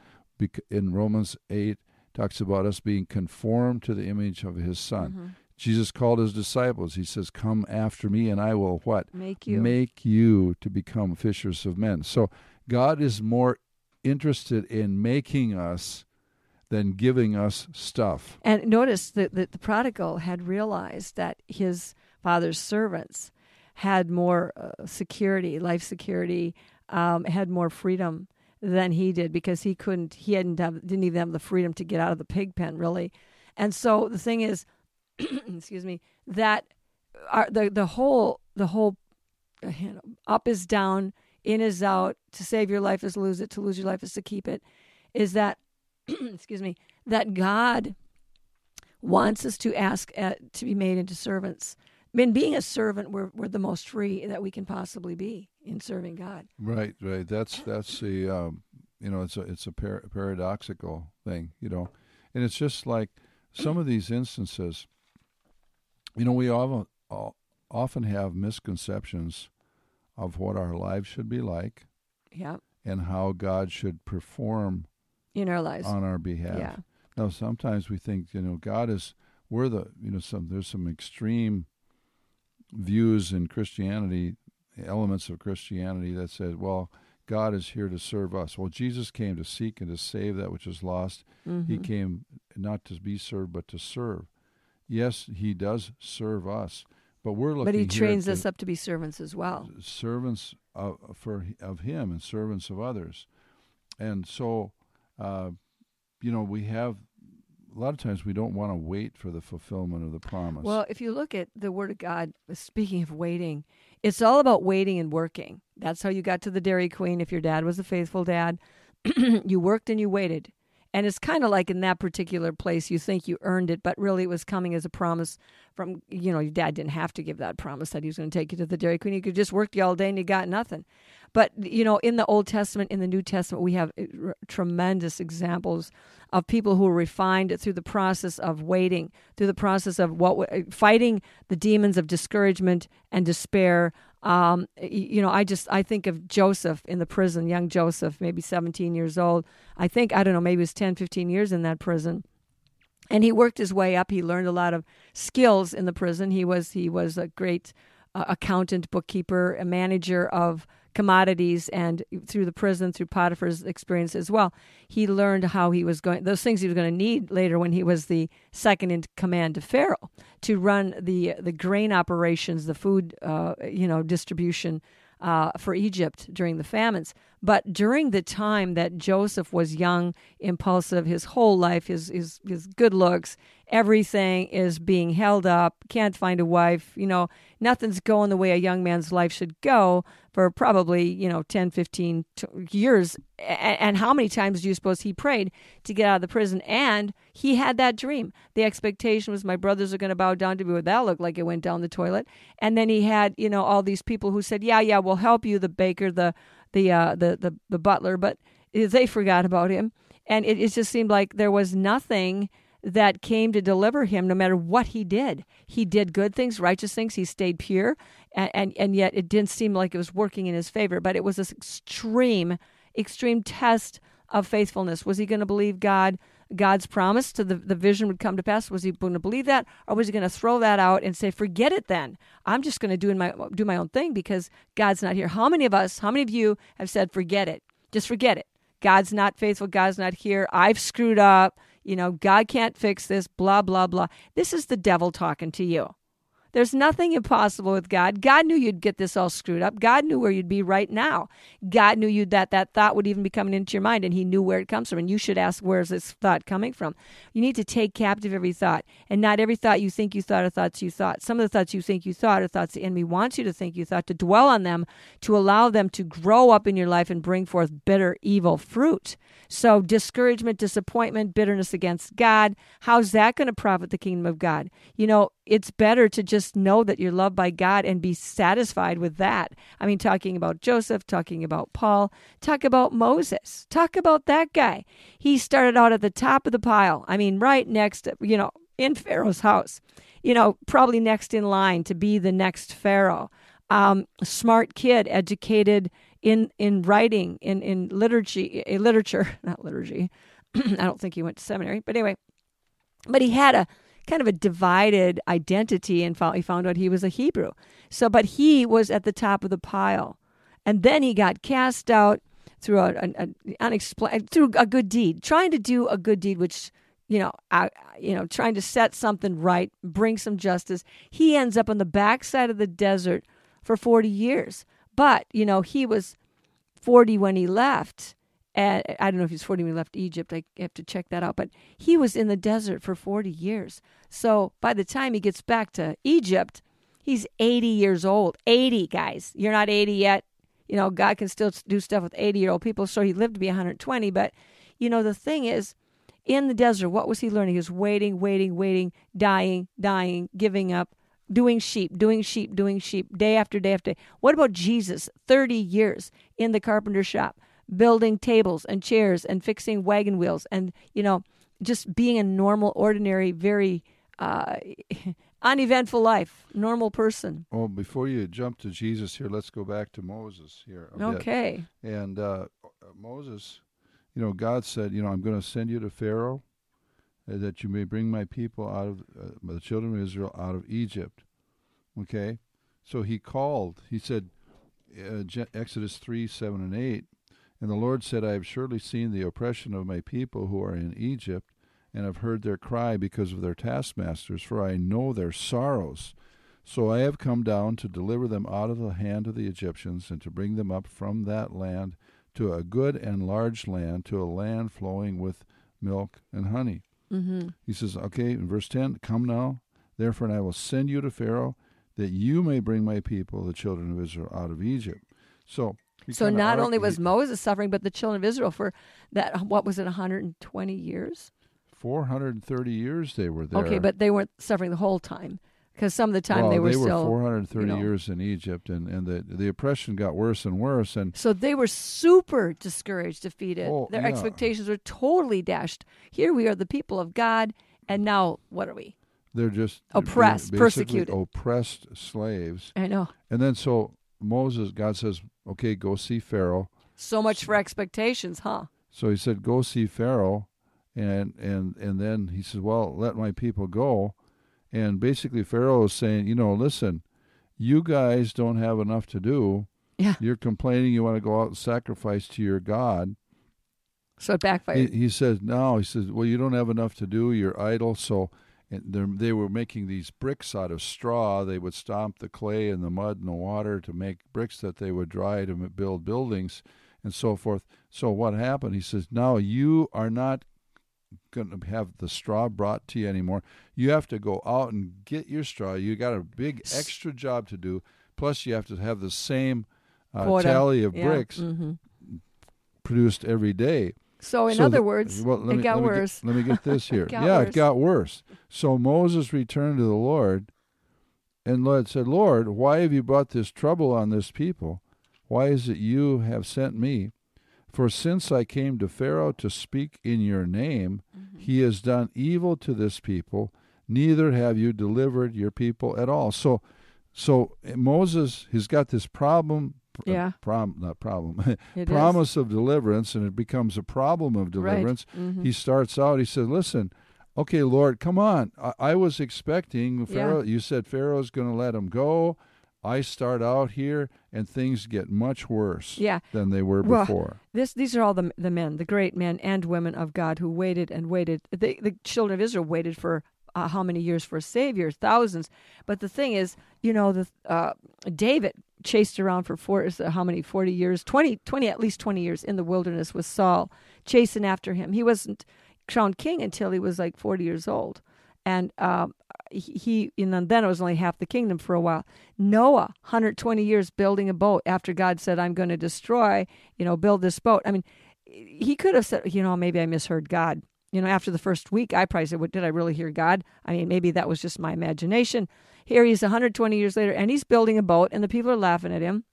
in Romans 8, talks about us being conformed to the image of his Son. Mhm. Jesus called his disciples. He says, Come after me, and I will what? Make you. Make you to become fishers of men. So God is more interested in making us than giving us stuff. And notice that, that the prodigal had realized that his father's servants had more uh, security, life security, um, had more freedom than he did because he couldn't, he hadn't have, didn't even have the freedom to get out of the pig pen really. And so the thing is, excuse me, that our, the the whole the whole uh, you know, up is down, in is out. To save your life is lose it. To lose your life is to keep it. Is that excuse me that God wants us to ask uh, to be made into servants. I mean, being a servant, we're we're the most free that we can possibly be in serving God. Right, right. That's that's the um, you know it's a it's a par- paradoxical thing, you know, and it's just like some of these instances. You know, we often often have misconceptions of what our lives should be like Yeah, and how God should perform in our lives. on our behalf. yeah, Now, sometimes we think, you know, God is we're the you know some there's some extreme views in Christianity, elements of Christianity that said, well, God is here to serve us. Well, Jesus came to seek and to save that which is lost. He Mhm. came not to be served, but to serve. Yes, He does serve us, but we're looking. but He trains us up to be servants as well. servants of for of Him and servants of others, and so, uh, you know, we have a lot of times we don't want to wait for the fulfillment of the promise. Well, if you look at the Word of God, speaking of waiting, it's all about waiting and working. That's how you got to the Dairy Queen. If your dad was a faithful dad, you worked and you waited. And it's kind of like in that particular place, you think you earned it, but really it was coming as a promise from, you know, your dad didn't have to give that promise that he was going to take you to the Dairy Queen. You could just work you all day and you got nothing. But, you know, in the Old Testament, in the New Testament, we have uh, tremendous examples of people who were refined through the process of waiting, through the process of what uh, fighting the demons of discouragement and despair. Um, you know, I just I think of Joseph in the prison, young Joseph, maybe 17 years old. I think I don't know, maybe it was 10, 15 years in that prison and he worked his way up. He learned a lot of skills in the prison. He was he was a great uh, accountant, bookkeeper, a manager of commodities, and through the prison, through Potiphar's experience as well, he learned how he was going those things he was going to need later when he was the second in command to Pharaoh to run the the grain operations, the food uh, you know distribution uh, for Egypt during the famines. But during the time that Joseph was young, impulsive, his whole life, his, his, his good looks, everything is being held up, can't find a wife, you know, nothing's going the way a young man's life should go for probably, you know, 10, 15 years. And how many times do you suppose he prayed to get out of the prison? And he had that dream. The expectation was my brothers are going to bow down to me. Well, that looked like it went down the toilet. And then he had, you know, all these people who said, yeah, yeah, we'll help you, the baker, the, the, uh, the, the, the butler, but they forgot about him. And it, it just seemed like there was nothing that came to deliver him no matter what he did. He did good things, righteous things, he stayed pure, and, and, and yet it didn't seem like it was working in his favor. But it was this extreme, extreme test of faithfulness. Was he going to believe God? God's promise to the, the vision would come to pass? Was he going to believe that, or was he going to throw that out and say, "Forget it"? Then I'm just going to do my do my own thing because God's not here. How many of us? How many of you have said, "Forget it"? Just forget it. God's not faithful. God's not here. I've screwed up you know, God can't fix this, blah, blah, blah. This is the devil talking to you. There's nothing impossible with God. God knew you'd get this all screwed up. God knew where you'd be right now. God knew you that that thought would even be coming into your mind, and He knew where it comes from. And you should ask, where's this thought coming from? You need to take captive every thought, and not every thought you think you thought are thoughts you thought. Some of the thoughts you think you thought are thoughts the enemy wants you to think you thought, to dwell on them, to allow them to grow up in your life and bring forth bitter, evil fruit. So, discouragement, disappointment, bitterness against God, how's that going to profit the kingdom of God? You know, it's better to just know that you're loved by God and be satisfied with that. I mean, talking about Joseph, talking about Paul, talk about Moses, talk about that guy. He started out at the top of the pile. I mean, right next, you know, in Pharaoh's house, you know, probably next in line to be the next Pharaoh. Um, smart kid, educated in in writing, in in liturgy, a literature, not liturgy. I don't think he went to seminary, but anyway, but he had a kind of a divided identity and he found out he was a Hebrew. So, but he was at the top of the pile. And then he got cast out through a, a, a through a good deed, trying to do a good deed, which, you know, uh, you know, trying to set something right, bring some justice. He ends up on the backside of the desert for 40 years. But, you know, he was 40 when he left and I don't know if he's 40 when he left Egypt. I have to check that out. But he was in the desert for 40 years. So by the time he gets back to Egypt, he's 80 years old. 80, guys. You're not 80 yet. You know, God can still do stuff with 80 year old people. So he lived to be 120. But, you know, the thing is, in the desert, what was he learning? He was waiting, waiting, waiting, dying, dying, giving up, doing sheep, doing sheep, doing sheep, day after day after day. What about Jesus? 30 years in the carpenter shop building tables and chairs and fixing wagon wheels and, you know, just being a normal, ordinary, very uh, uneventful life, normal person. Well, before you jump to Jesus here, let's go back to Moses here. okay. And uh, Moses, you know, God said, you know, I'm going to send you to Pharaoh uh, that you may bring my people out of uh, the children of Israel out of Egypt. Okay? So he called, he said, uh, Exodus 3 7 and 8, and the Lord said, I have surely seen the oppression of my people who are in Egypt, and have heard their cry because of their taskmasters, for I know their sorrows. So I have come down to deliver them out of the hand of the Egyptians, and to bring them up from that land to a good and large land, to a land flowing with milk and honey. Mm-hmm. He says, okay, in verse 10, Come now, therefore, and I will send you to Pharaoh, that you may bring my people, the children of Israel, out of Egypt. So So not only was Moses suffering, but the children of Israel for that what was it, 120 years? 430 years they were there. Okay, but they weren't suffering the whole time because some of the time well, they were still. 430 you know. years in Egypt, and, and the the oppression got worse and worse. And So they were super discouraged, defeated. Oh, Their yeah. expectations were totally dashed. Here we are, the people of God, and now what are we? they're just Oppressed, persecuted. oppressed slaves. I know. And then so Moses, God says, "Okay, go see Pharaoh." So much for expectations, huh? So he said, "Go see Pharaoh," and and and then he says, "Well, let my people go." And basically, Pharaoh is saying, "You know, listen, you guys don't have enough to do. Yeah. You're complaining. You want to go out and sacrifice to your God." So it backfired. He, he says, "No." He says, "Well, you don't have enough to do. You're idle." So. And they're- were making these bricks out of straw. They would stomp the clay and the mud and the water to make bricks that they would dry to build buildings and so forth. So what happened? He says, "Now you are not going to have the straw brought to you anymore. You have to go out and get your straw. You got a big extra job to do. Plus, you have to have the same uh, tally of Yeah. bricks hmm produced every day." So in So other the- words, well, it me- got let me get- worse. let me get this here. got yeah, worse. it got worse. So Moses returned to the Lord, and Lord said, Lord, why have you brought this trouble on this people? Why is it you have sent me? For since I came to Pharaoh to speak in your name, Mm-hmm. he has done evil to this people, neither have you delivered your people at all. So so Moses has got this problem pr- Yeah. prom not problem It is. promise of deliverance and it becomes a problem of deliverance Mhm. he starts out he said listen okay lord come on i, I was expecting Yeah. pharaoh you said pharaoh's going to let him go i start out here and things get much worse Yeah. than they were Well, before This, these are all the the men, the great men and women of God who waited and waited. The, the children of Israel waited for uh, how many years for a savior? Thousands. But the thing is, you know, the uh, David chased around for four, how many? Forty years, 20, 20, at least twenty years in the wilderness with Saul, chasing after him. He wasn't crowned king until he was like forty years old, and um, he, and then it was only half the kingdom for a while. Noah, 120 years building a boat after God said, I'm going to destroy, you know, build this boat. I mean, he could have said, you know, maybe I misheard God. You know, after the first week, I probably said, what, did I really hear God? I mean, maybe that was just my imagination. Here he's is 120 years later, and he's building a boat, and the people are laughing at him,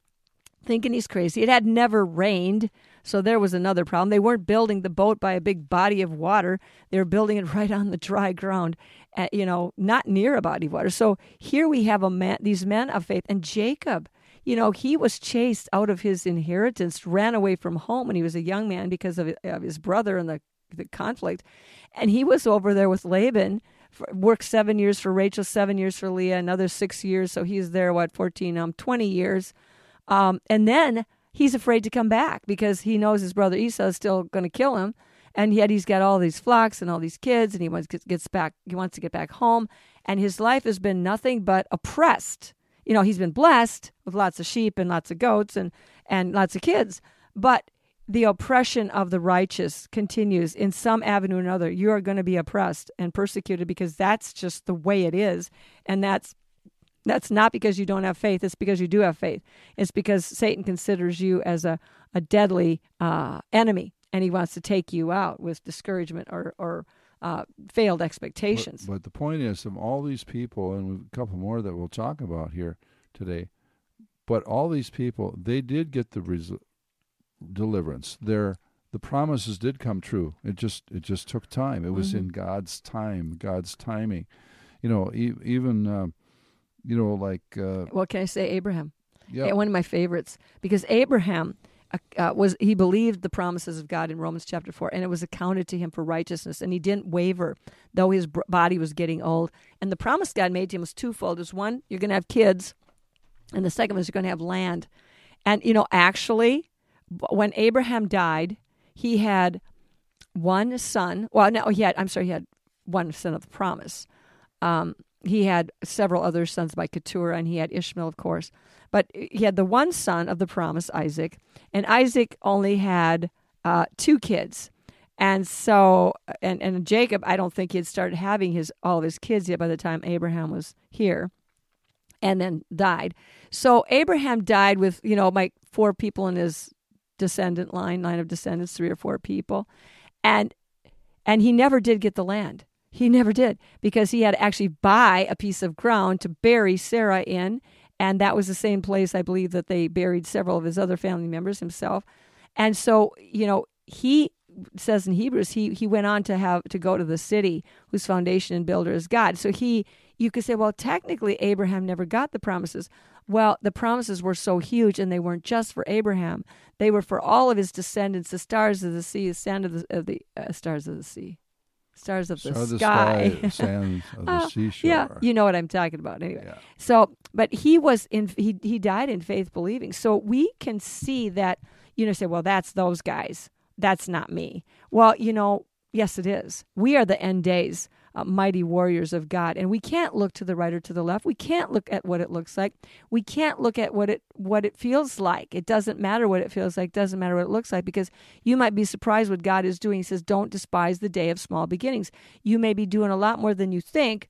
thinking he's crazy. It had never rained, so there was another problem. They weren't building the boat by a big body of water, they were building it right on the dry ground, uh, you know, not near a body of water. So here we have a man, these men of faith, and Jacob. You know, he was chased out of his inheritance, ran away from home when he was a young man because of, of his brother and the, the conflict. And he was over there with Laban, worked seven years for Rachel, seven years for Leah, another six years. So he's there, what, 14, um, 20 years. Um, and then he's afraid to come back because he knows his brother Esau is still going to kill him. And yet he's got all these flocks and all these kids, and he wants gets back. He wants to get back home, and his life has been nothing but oppressed. You know, he's been blessed with lots of sheep and lots of goats and and lots of kids, but the oppression of the righteous continues in some avenue or another. You are going to be oppressed and persecuted because that's just the way it is, and that's that's not because you don't have faith. It's because you do have faith. It's because Satan considers you as a, a deadly uh, enemy and he wants to take you out with discouragement or, or uh, failed expectations. But, but the point is, of all these people, and a couple more that we'll talk about here today, but all these people, they did get the res- deliverance. Their the promises did come true. It just it just took time. It was Mhm. in God's time, God's timing. You know, e- even uh, you know, like uh, what can I say? Abraham. yeah, Yeah, one of my favorites because Abraham uh, uh, was he believed the promises of God in Romans chapter 4 and it was accounted to him for righteousness and he didn't waver though his br- body was getting old and the promise God made to him was twofold is one you're going to have kids and the second was you're going to have land and you know actually when Abraham died he had one son well no he had I'm sorry he had one son of the promise um, he had several other sons by Keturah, and he had Ishmael, of course. But he had the one son of the promise, Isaac, and Isaac only had uh, two kids. And so, and, and Jacob, I don't think he had started having his all of his kids yet by the time Abraham was here. and then died. So Abraham died with, you know, like four people in his descendant line, line of descendants, three or four people. And and he never did get the land. He never did because he had to actually buy a piece of ground to bury Sarah in. And that was the same place, I believe, that they buried several of his other family members himself. And so, you know, he says in Hebrews, he, he went on to have to go to the city whose foundation and builder is God. So he, you could say, well, technically, Abraham never got the promises. Well, the promises were so huge, and they weren't just for Abraham; they were for all of his descendants, the stars of the sea, the sand of the, of the uh, stars of the sea, stars of the Star of the sky, sky, sands of the Uh, seashore. yeah, you know what I'm talking about. Anyway, Yeah. so but he was in he he died in faith believing. So we can see that you know say, well, that's those guys. That's not me. Well, you know, yes, it is. We are the end days. Uh, mighty warriors of God, and we can't look to the right or to the left. We can't look at what it looks like. We can't look at what it what it feels like. It doesn't matter what it feels like. Doesn't matter what it looks like because you might be surprised what God is doing. He says, "Don't despise the day of small beginnings." You may be doing a lot more than you think,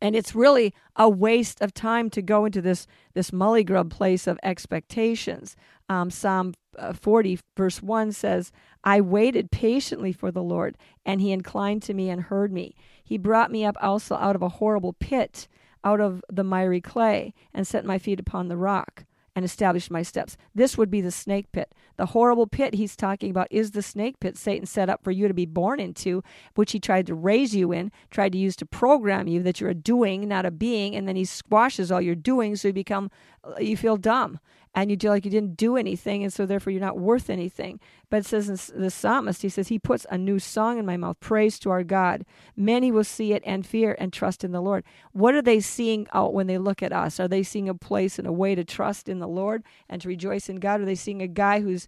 and it's really a waste of time to go into this this mullygrub place of expectations. Um, Psalm Uh, 40 verse 1 says, "I waited patiently for the Lord, and he inclined to me and heard me. He brought me up also out of a horrible pit, out of the miry clay, and set my feet upon the rock." And established my steps. This would be the snake pit. The horrible pit he's talking about is the snake pit Satan set up for you to be born into, which he tried to raise you in, tried to use to program you that you're a doing, not a being, and then he squashes all your doing so you become, uh, you feel dumb and you feel like you didn't do anything, and so therefore you're not worth anything. But it says in the psalmist, he says, He puts a new song in my mouth, praise to our God. Many will see it and fear and trust in the Lord. What are they seeing out when they look at us? Are they seeing a place and a way to trust in the Lord and to rejoice in God? Are they seeing a guy who's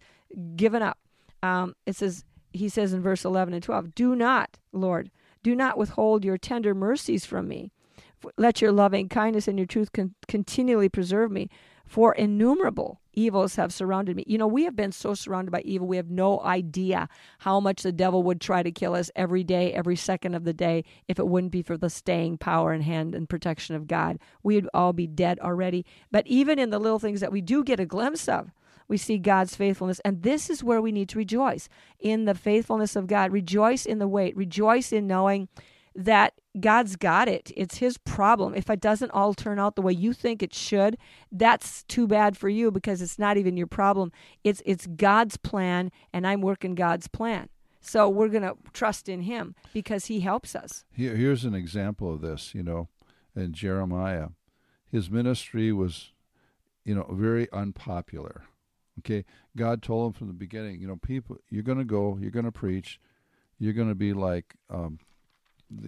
given up? Um, it says, he says in verse 11 and 12, Do not, Lord, do not withhold your tender mercies from me. Let your loving kindness and your truth con- continually preserve me. For innumerable evils have surrounded me. You know, we have been so surrounded by evil, we have no idea how much the devil would try to kill us every day, every second of the day, if it wouldn't be for the staying power and hand and protection of God. We'd all be dead already. But even in the little things that we do get a glimpse of, we see God's faithfulness. And this is where we need to rejoice in the faithfulness of God. Rejoice in the wait. Rejoice in knowing that God's got it. It's His problem. If it doesn't all turn out the way you think it should, that's too bad for you because it's not even your problem. It's it's God's plan, and I'm working God's plan. So we're gonna trust in Him because He helps us. Here, here's an example of this. You know, in Jeremiah, his ministry was, you know, very unpopular. Okay, God told him from the beginning, you know, people, you're going to go, you're going to preach, you're going to be like, um,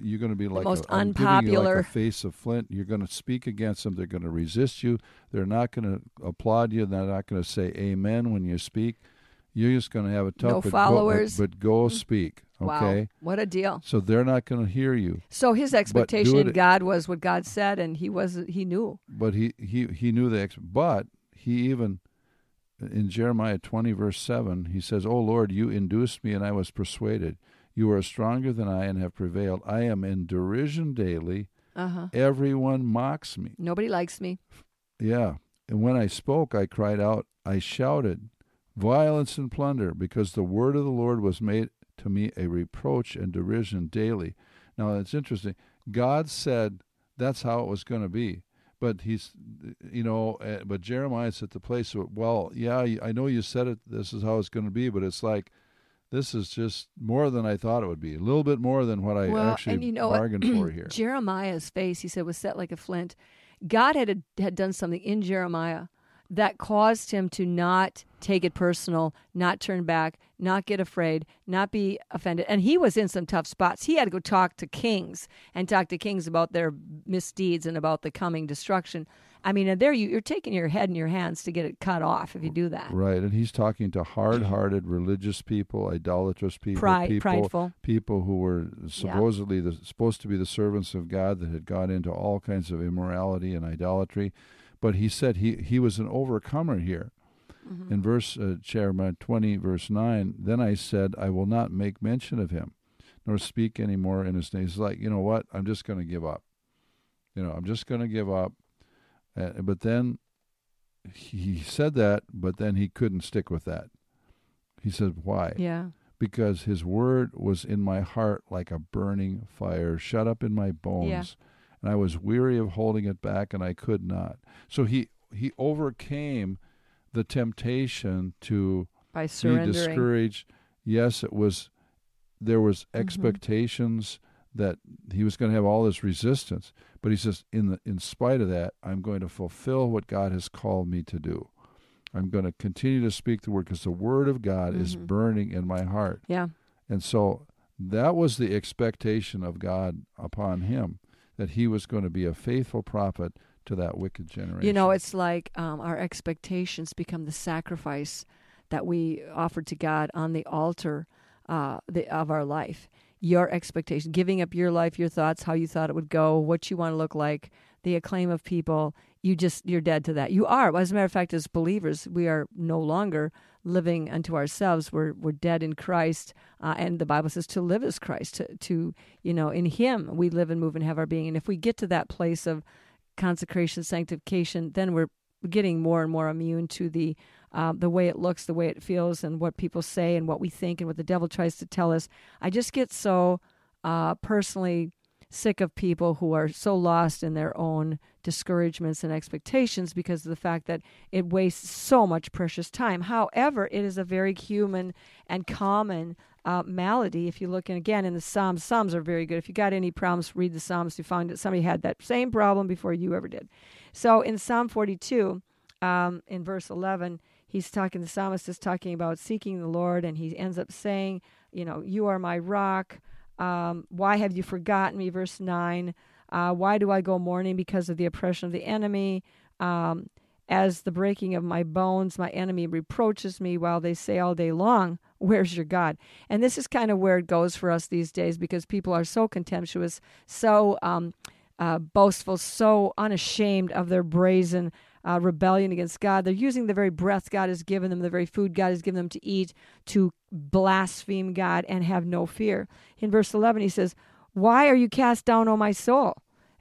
you're going to be like the most a, I'm giving you like unpopular- a face of flint. You're going to speak against them. They're going to resist you. They're not going to applaud you. They're not going to say amen when you speak. You're just going to have a tough. No but followers. Go, but, but go mm. speak. Okay. Wow, what a deal! So they're not going to hear you. So his expectation in God was what God said, and he was he knew. but he he he knew the ex- but he even in Jeremiah 20 verse 7 he says oh lord you induced me and i was persuaded you are stronger than i and have prevailed. I am in derision daily. Uh huh. everyone mocks me. Nobody likes me. yeah. And when i spoke i cried out i shouted violence and plunder because the word of the lord was made to me a reproach and derision daily. Now it's interesting. God said that's how it was going to be. But he's you know uh, but jeremiah's at the place where well yeah i know you said it this is how it's going to be but it's like this is just more than i thought it would be a little bit more than what i well, actually and you know what? bargained for here Jeremiah's face, he said, was set like a flint. God had had done something in Jeremiah that caused him to not take it personal, not turn back, not get afraid, not be offended. And he was in some tough spots. He had to go talk to kings and talk to kings about their misdeeds and about the coming destruction. I mean, there you, you're taking your head in your hands to get it cut off if you do that. Right, and he's talking to hard-hearted religious people, idolatrous people, Pride, people, prideful. people who were supposedly the, supposed to be the servants of God that had got into all kinds of immorality and idolatry. But he said he he was an overcomer here. Mm-hmm. In verse uh, Jeremiah twenty, verse nine, then I said, I will not make mention of him, nor speak any more in his name. He's like, you know what? I'm just going to give up. You know, I'm just going to give up. Uh, but then he said that, but then he couldn't stick with that. He said, Why? Yeah. Because his word was in my heart like a burning fire, shut up in my bones. Yeah. And I was weary of holding it back, and I could not. So he, he overcame the temptation to By be discouraged. Yes, it was there was Mhm. expectations that he was going to have all this resistance, but he says in the in spite of that, I'm going to fulfill what God has called me to do. I'm going to continue to speak the word because the word of God is Mhm. burning in my heart. Yeah. And so that was the expectation of God upon him that he was going to be a faithful prophet to that wicked generation. You know, it's like um, our expectations become the sacrifice that we offer to God on the altar uh, the, of our life. Your expectation, giving up your life, your thoughts, how you thought it would go, what you want to look like, the acclaim of people. You just you're dead to that. You are. As a matter of fact, as believers, we are no longer living unto ourselves. We're we're dead in Christ, uh, and the Bible says to live as Christ. To, to you know, in Him we live and move and have our being. And if we get to that place of consecration, sanctification, then we're getting more and more immune to the uh, the way it looks, the way it feels, and what people say, and what we think, and what the devil tries to tell us. I just get so uh, personally sick of people who are so lost in their own discouragements and expectations because of the fact that it wastes so much precious time. However, it is a very human and common uh, malady. If you look in, again in the Psalms, Psalms are very good. If you got any problems, read the Psalms. You find that somebody had that same problem before you ever did. So in Psalm 42, um, in verse 11, he's talking, the psalmist is talking about seeking the Lord, and he ends up saying, You know, you are my rock. Um, why have you forgotten me? Verse 9. Uh, why do I go mourning because of the oppression of the enemy? Um, as the breaking of my bones, my enemy reproaches me while they say all day long, Where's your God? And this is kind of where it goes for us these days because people are so contemptuous, so um, uh, boastful, so unashamed of their brazen uh, rebellion against God. They're using the very breath God has given them, the very food God has given them to eat, to blaspheme God and have no fear. In verse 11, he says, Why are you cast down, O my soul?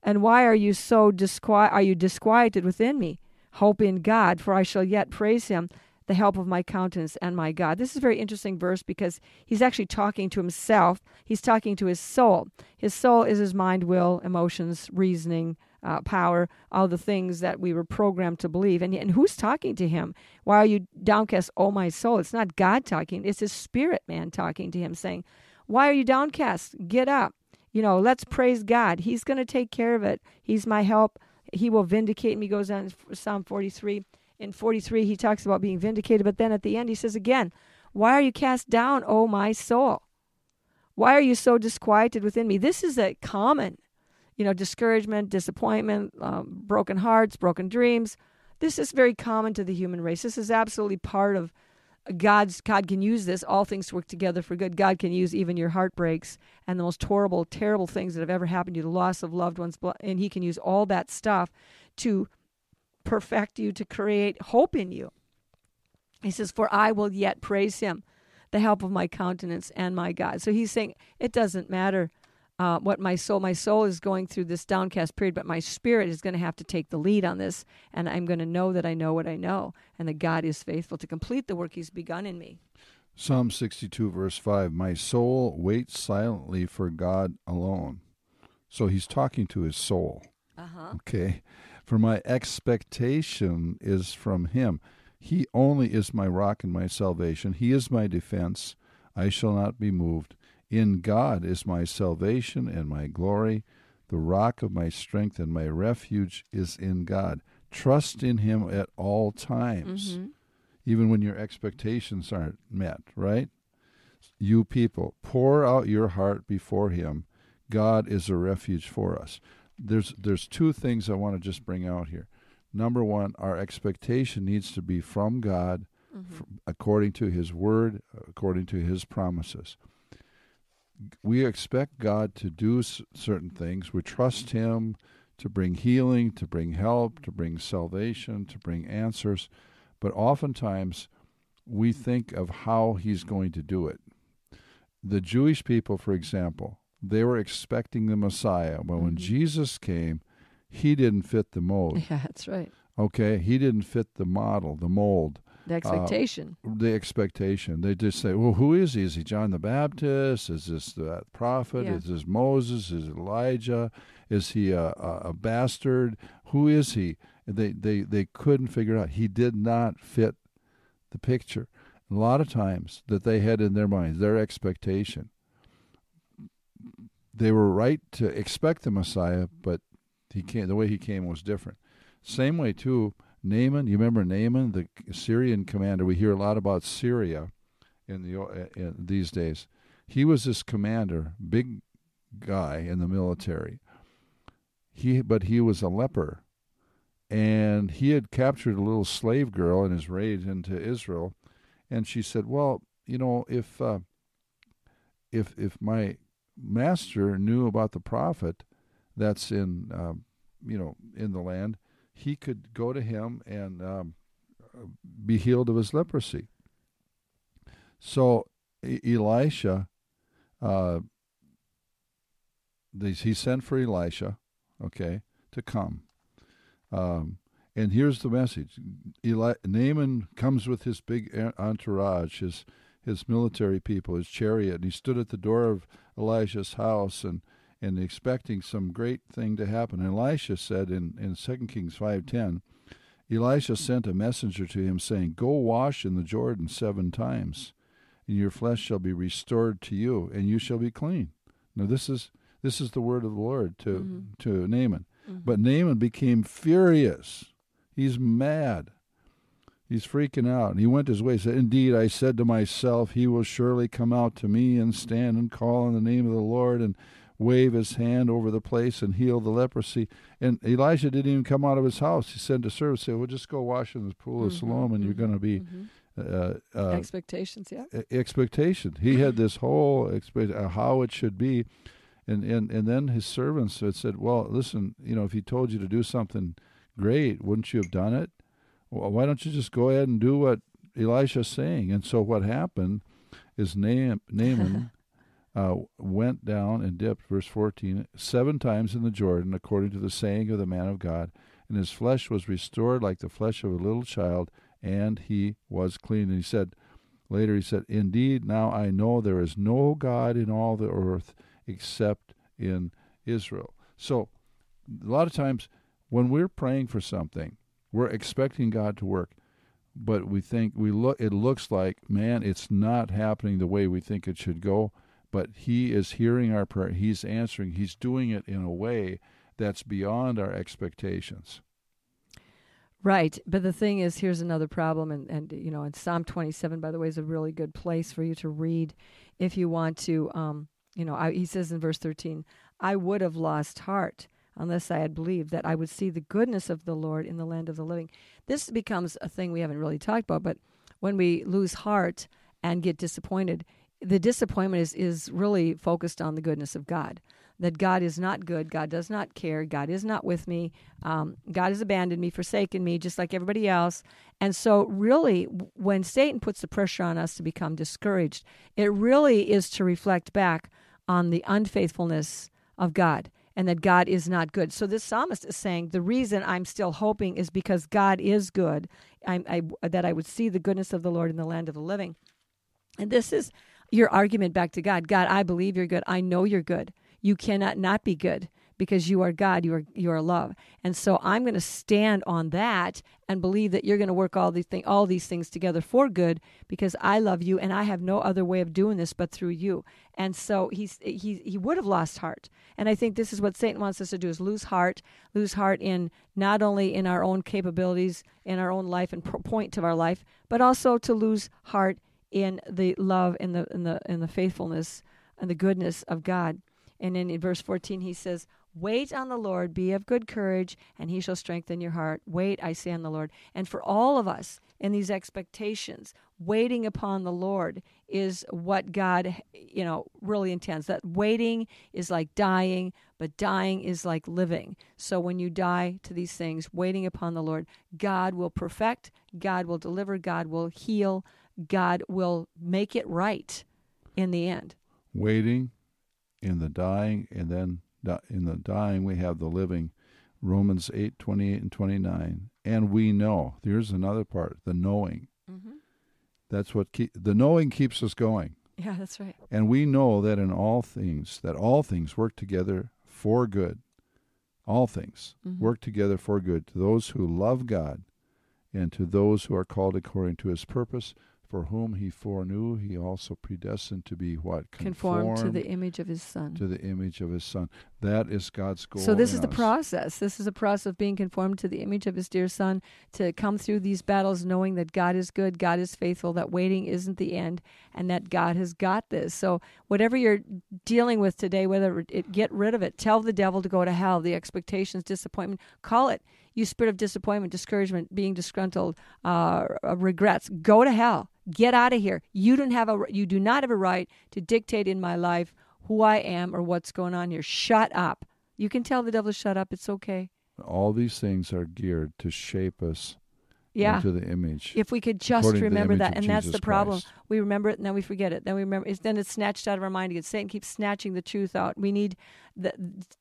And why are you so disquiet? Are you disquieted within me? Hope in God, for I shall yet praise him, the help of my countenance and my God. This is a very interesting verse because he's actually talking to himself. He's talking to his soul. His soul is his mind, will, emotions, reasoning, uh, power, all the things that we were programmed to believe. And, and who's talking to him? Why are you downcast, oh my soul? It's not God talking, it's his spirit man talking to him, saying, Why are you downcast? Get up. You know, let's praise God. He's going to take care of it. He's my help. He will vindicate me, goes on in Psalm 43. In 43, he talks about being vindicated, but then at the end, he says again, Why are you cast down, O my soul? Why are you so disquieted within me? This is a common you know, discouragement, disappointment, um, broken hearts, broken dreams. This is very common to the human race. This is absolutely part of God's. God can use this. All things work together for good. God can use even your heartbreaks and the most horrible, terrible things that have ever happened to you, the loss of loved ones, and He can use all that stuff to perfect you, to create hope in you. He says, For I will yet praise Him, the help of my countenance and my God. So He's saying, It doesn't matter uh, what my soul my soul is going through this downcast period but my spirit is going to have to take the lead on this and i'm going to know that i know what i know and that god is faithful to complete the work he's begun in me Psalm 62, verse 5 My soul waits silently for God alone. So he's talking to his soul. uh-huh Okay. For my expectation is from him. He only is my rock and my salvation. He is my defense. I shall not be moved. In God is my salvation and my glory. The rock of my strength and my refuge is in God. Trust in him at all times, mm-hmm. even when your expectations aren't met, right? You people, pour out your heart before him. God is a refuge for us. There's there's two things I want to just bring out here. Number one, our expectation needs to be from God, Mm-hmm. f- according to His Word, according to His promises. We expect God to do s- certain things. We trust Him to bring healing, to bring help, to bring salvation, to bring answers. But oftentimes, we think of how He's going to do it. The Jewish people, for example, they were expecting the Messiah. But when Mhm. Jesus came, he didn't fit the mold. Yeah, that's right. Okay, he didn't fit the model, the mold. The expectation. Uh, the expectation. They just say, "Well, who is he? Is he John the Baptist? Is this that prophet? Yeah. Is this Moses? Is it Elijah? Is he a, a, a bastard? Who is he?" They they they couldn't figure out. He did not fit the picture. A lot of times that they had in their minds their expectation. They were right to expect the Messiah, but he came. The way he came was different. Same way too. Naaman, you remember Naaman, the Syrian commander? We hear a lot about Syria in the uh, in these days. He was this commander, big guy in the military. He, but he was a leper, and he had captured a little slave girl in his raid into Israel, and she said, "Well, you know, if uh, if if my master knew about the prophet that's in uh, you know in the land." He could go to him and um, be healed of his leprosy. So e- Elisha, uh, he sent for Elisha, okay, to come. Um, and here's the message: Eli- Naaman comes with his big entourage, his his military people, his chariot, and he stood at the door of Elisha's house and and expecting some great thing to happen. Elisha said in, in 2 Kings 5.10, Elisha sent a messenger to him, saying, Go wash in the Jordan seven times, and your flesh shall be restored to you, and you shall be clean. Now this is this is the word of the Lord to mm-hmm. to Naaman. Mm-hmm. But Naaman became furious. He's mad. He's freaking out. And he went his way. He said, Indeed, I said to myself, He will surely come out to me and stand and call on the name of the Lord and wave his hand over the place and heal the leprosy. And Elijah didn't even come out of his house. He sent a servant, say, "Well, just go wash in the pool of mm-hmm, Siloam, and you're going to be." mm-hmm. Uh, uh, expectations, yeah. Expectation. He had this whole expect uh, how it should be, and and and then his servants had said, "Well, listen, you know, if he told you to do something great, wouldn't you have done it? Well, why don't you just go ahead and do what Elisha's saying?" And so what happened is Naaman uh, went down and dipped, verse 14, seven times in the Jordan, according to the saying of the man of God, and his flesh was restored like the flesh of a little child, and he was clean. And he said, later, he said, Indeed, now I know there is no God in all the earth except in Israel. So, a lot of times when we're praying for something, we're expecting God to work but we think we look it looks like man it's not happening the way we think it should go but he is hearing our prayer. He's answering. He's doing it in a way that's beyond our expectations. Right, but the thing is, here's another problem, and and you know, in Psalm 27, by the way, is a really good place for you to read if you want to. Um, you know, I, he says in verse 13, "I would have lost heart." Unless I had believed that I would see the goodness of the Lord in the land of the living. This becomes a thing we haven't really talked about, but when we lose heart and get disappointed, the disappointment is, is really focused on the goodness of God. That God is not good, God does not care, God is not with me, um, God has abandoned me, forsaken me, just like everybody else. And so, really, when Satan puts the pressure on us to become discouraged, it really is to reflect back on the unfaithfulness of God and that God is not good. So this psalmist is saying the reason I'm still hoping is because God is good. I, I, that I would see the goodness of the Lord in the land of the living. And this is your argument back to God. God, I believe you're good. I know you're good. You cannot not be good because you are God, you are you are love. And so I'm going to stand on that and believe that you're going to work all these thing, all these things together for good because I love you and I have no other way of doing this but through you. And so he's he he would have lost heart. And I think this is what Satan wants us to do is lose heart, lose heart in not only in our own capabilities, in our own life and point of our life, but also to lose heart in the love and the in the in the faithfulness and the goodness of God. And then in verse 14 he says, Wait on the Lord, be of good courage, and he shall strengthen your heart. Wait, I say on the Lord. And for all of us in these expectations, waiting upon the Lord is what God, you know, really intends. That waiting is like dying, but dying is like living. So when you die to these things, waiting upon the Lord, God will perfect, God will deliver, God will heal, God will make it right in the end. Waiting in the dying, and then in the dying, we have the living. Romans 8, 28 and 29. And we know. Here's another part the knowing. Mm-hmm. That's what keep, the knowing keeps us going. Yeah, that's right. And we know that in all things, that all things work together for good. All things Mhm. work together for good to those who love God and to those who are called according to his purpose, for whom he foreknew, he also predestined to be what? conformed to the image of his son. to the image of his son. That is God's goal. So this is the process. This is a process of being conformed to the image of his dear son to come through these battles knowing that God is good, God is faithful, that waiting isn't the end and that God has got this. So whatever you're dealing with today, whether it get rid of it, tell the devil to go to hell, the expectations, disappointment, call it you spirit of disappointment, discouragement, being disgruntled, uh, uh, regrets, go to hell. Get out of here. You don't have a you do not have a right to dictate in my life who I am or what's going on here. Shut up. You can tell the devil to shut up. It's okay. All these things are geared to shape us Yeah. into the image. If we could just according to the remember that, and that's the problem. Christ. We remember it, and then we forget it. Then we remember. It's, then it's snatched out of our mind again. Satan keeps snatching the truth out. We need the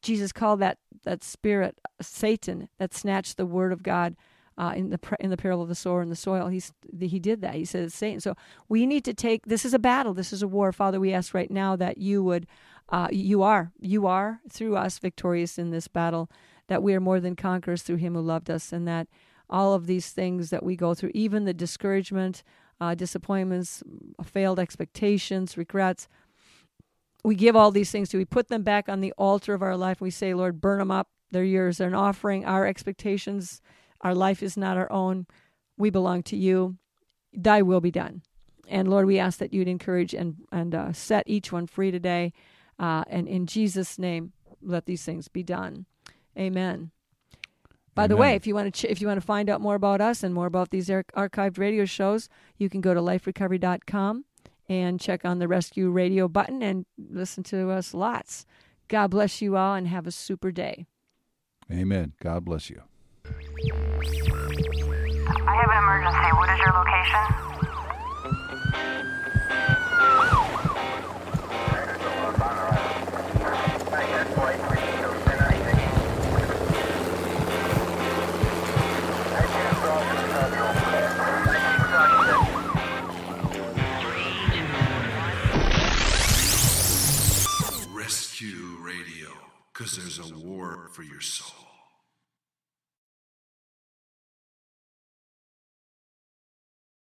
Jesus called that that spirit Satan that snatched the word of God. Uh, in the in the parable of the sower and the soil, he's he did that. He says Satan. So we need to take. This is a battle. This is a war, Father. We ask right now that you would, uh, you are, you are through us victorious in this battle. That we are more than conquerors through Him who loved us, and that all of these things that we go through, even the discouragement, uh, disappointments, failed expectations, regrets. We give all these things to. We put them back on the altar of our life. We say, Lord, burn them up. They're yours. They're an offering. Our expectations, our life is not our own. We belong to you. Thy will be done. And Lord, we ask that you'd encourage and and uh, set each one free today. Uh, and in Jesus' name, let these things be done. Amen. By the way, if you want to ch- if you want to find out more about us and more about these ar- archived radio shows, you can go to liferecovery.com and check on the rescue radio button and listen to us lots. God bless you all and have a super day. Amen. God bless you. I have an emergency. What is your location? Rescue Radio, because there's a war for your soul.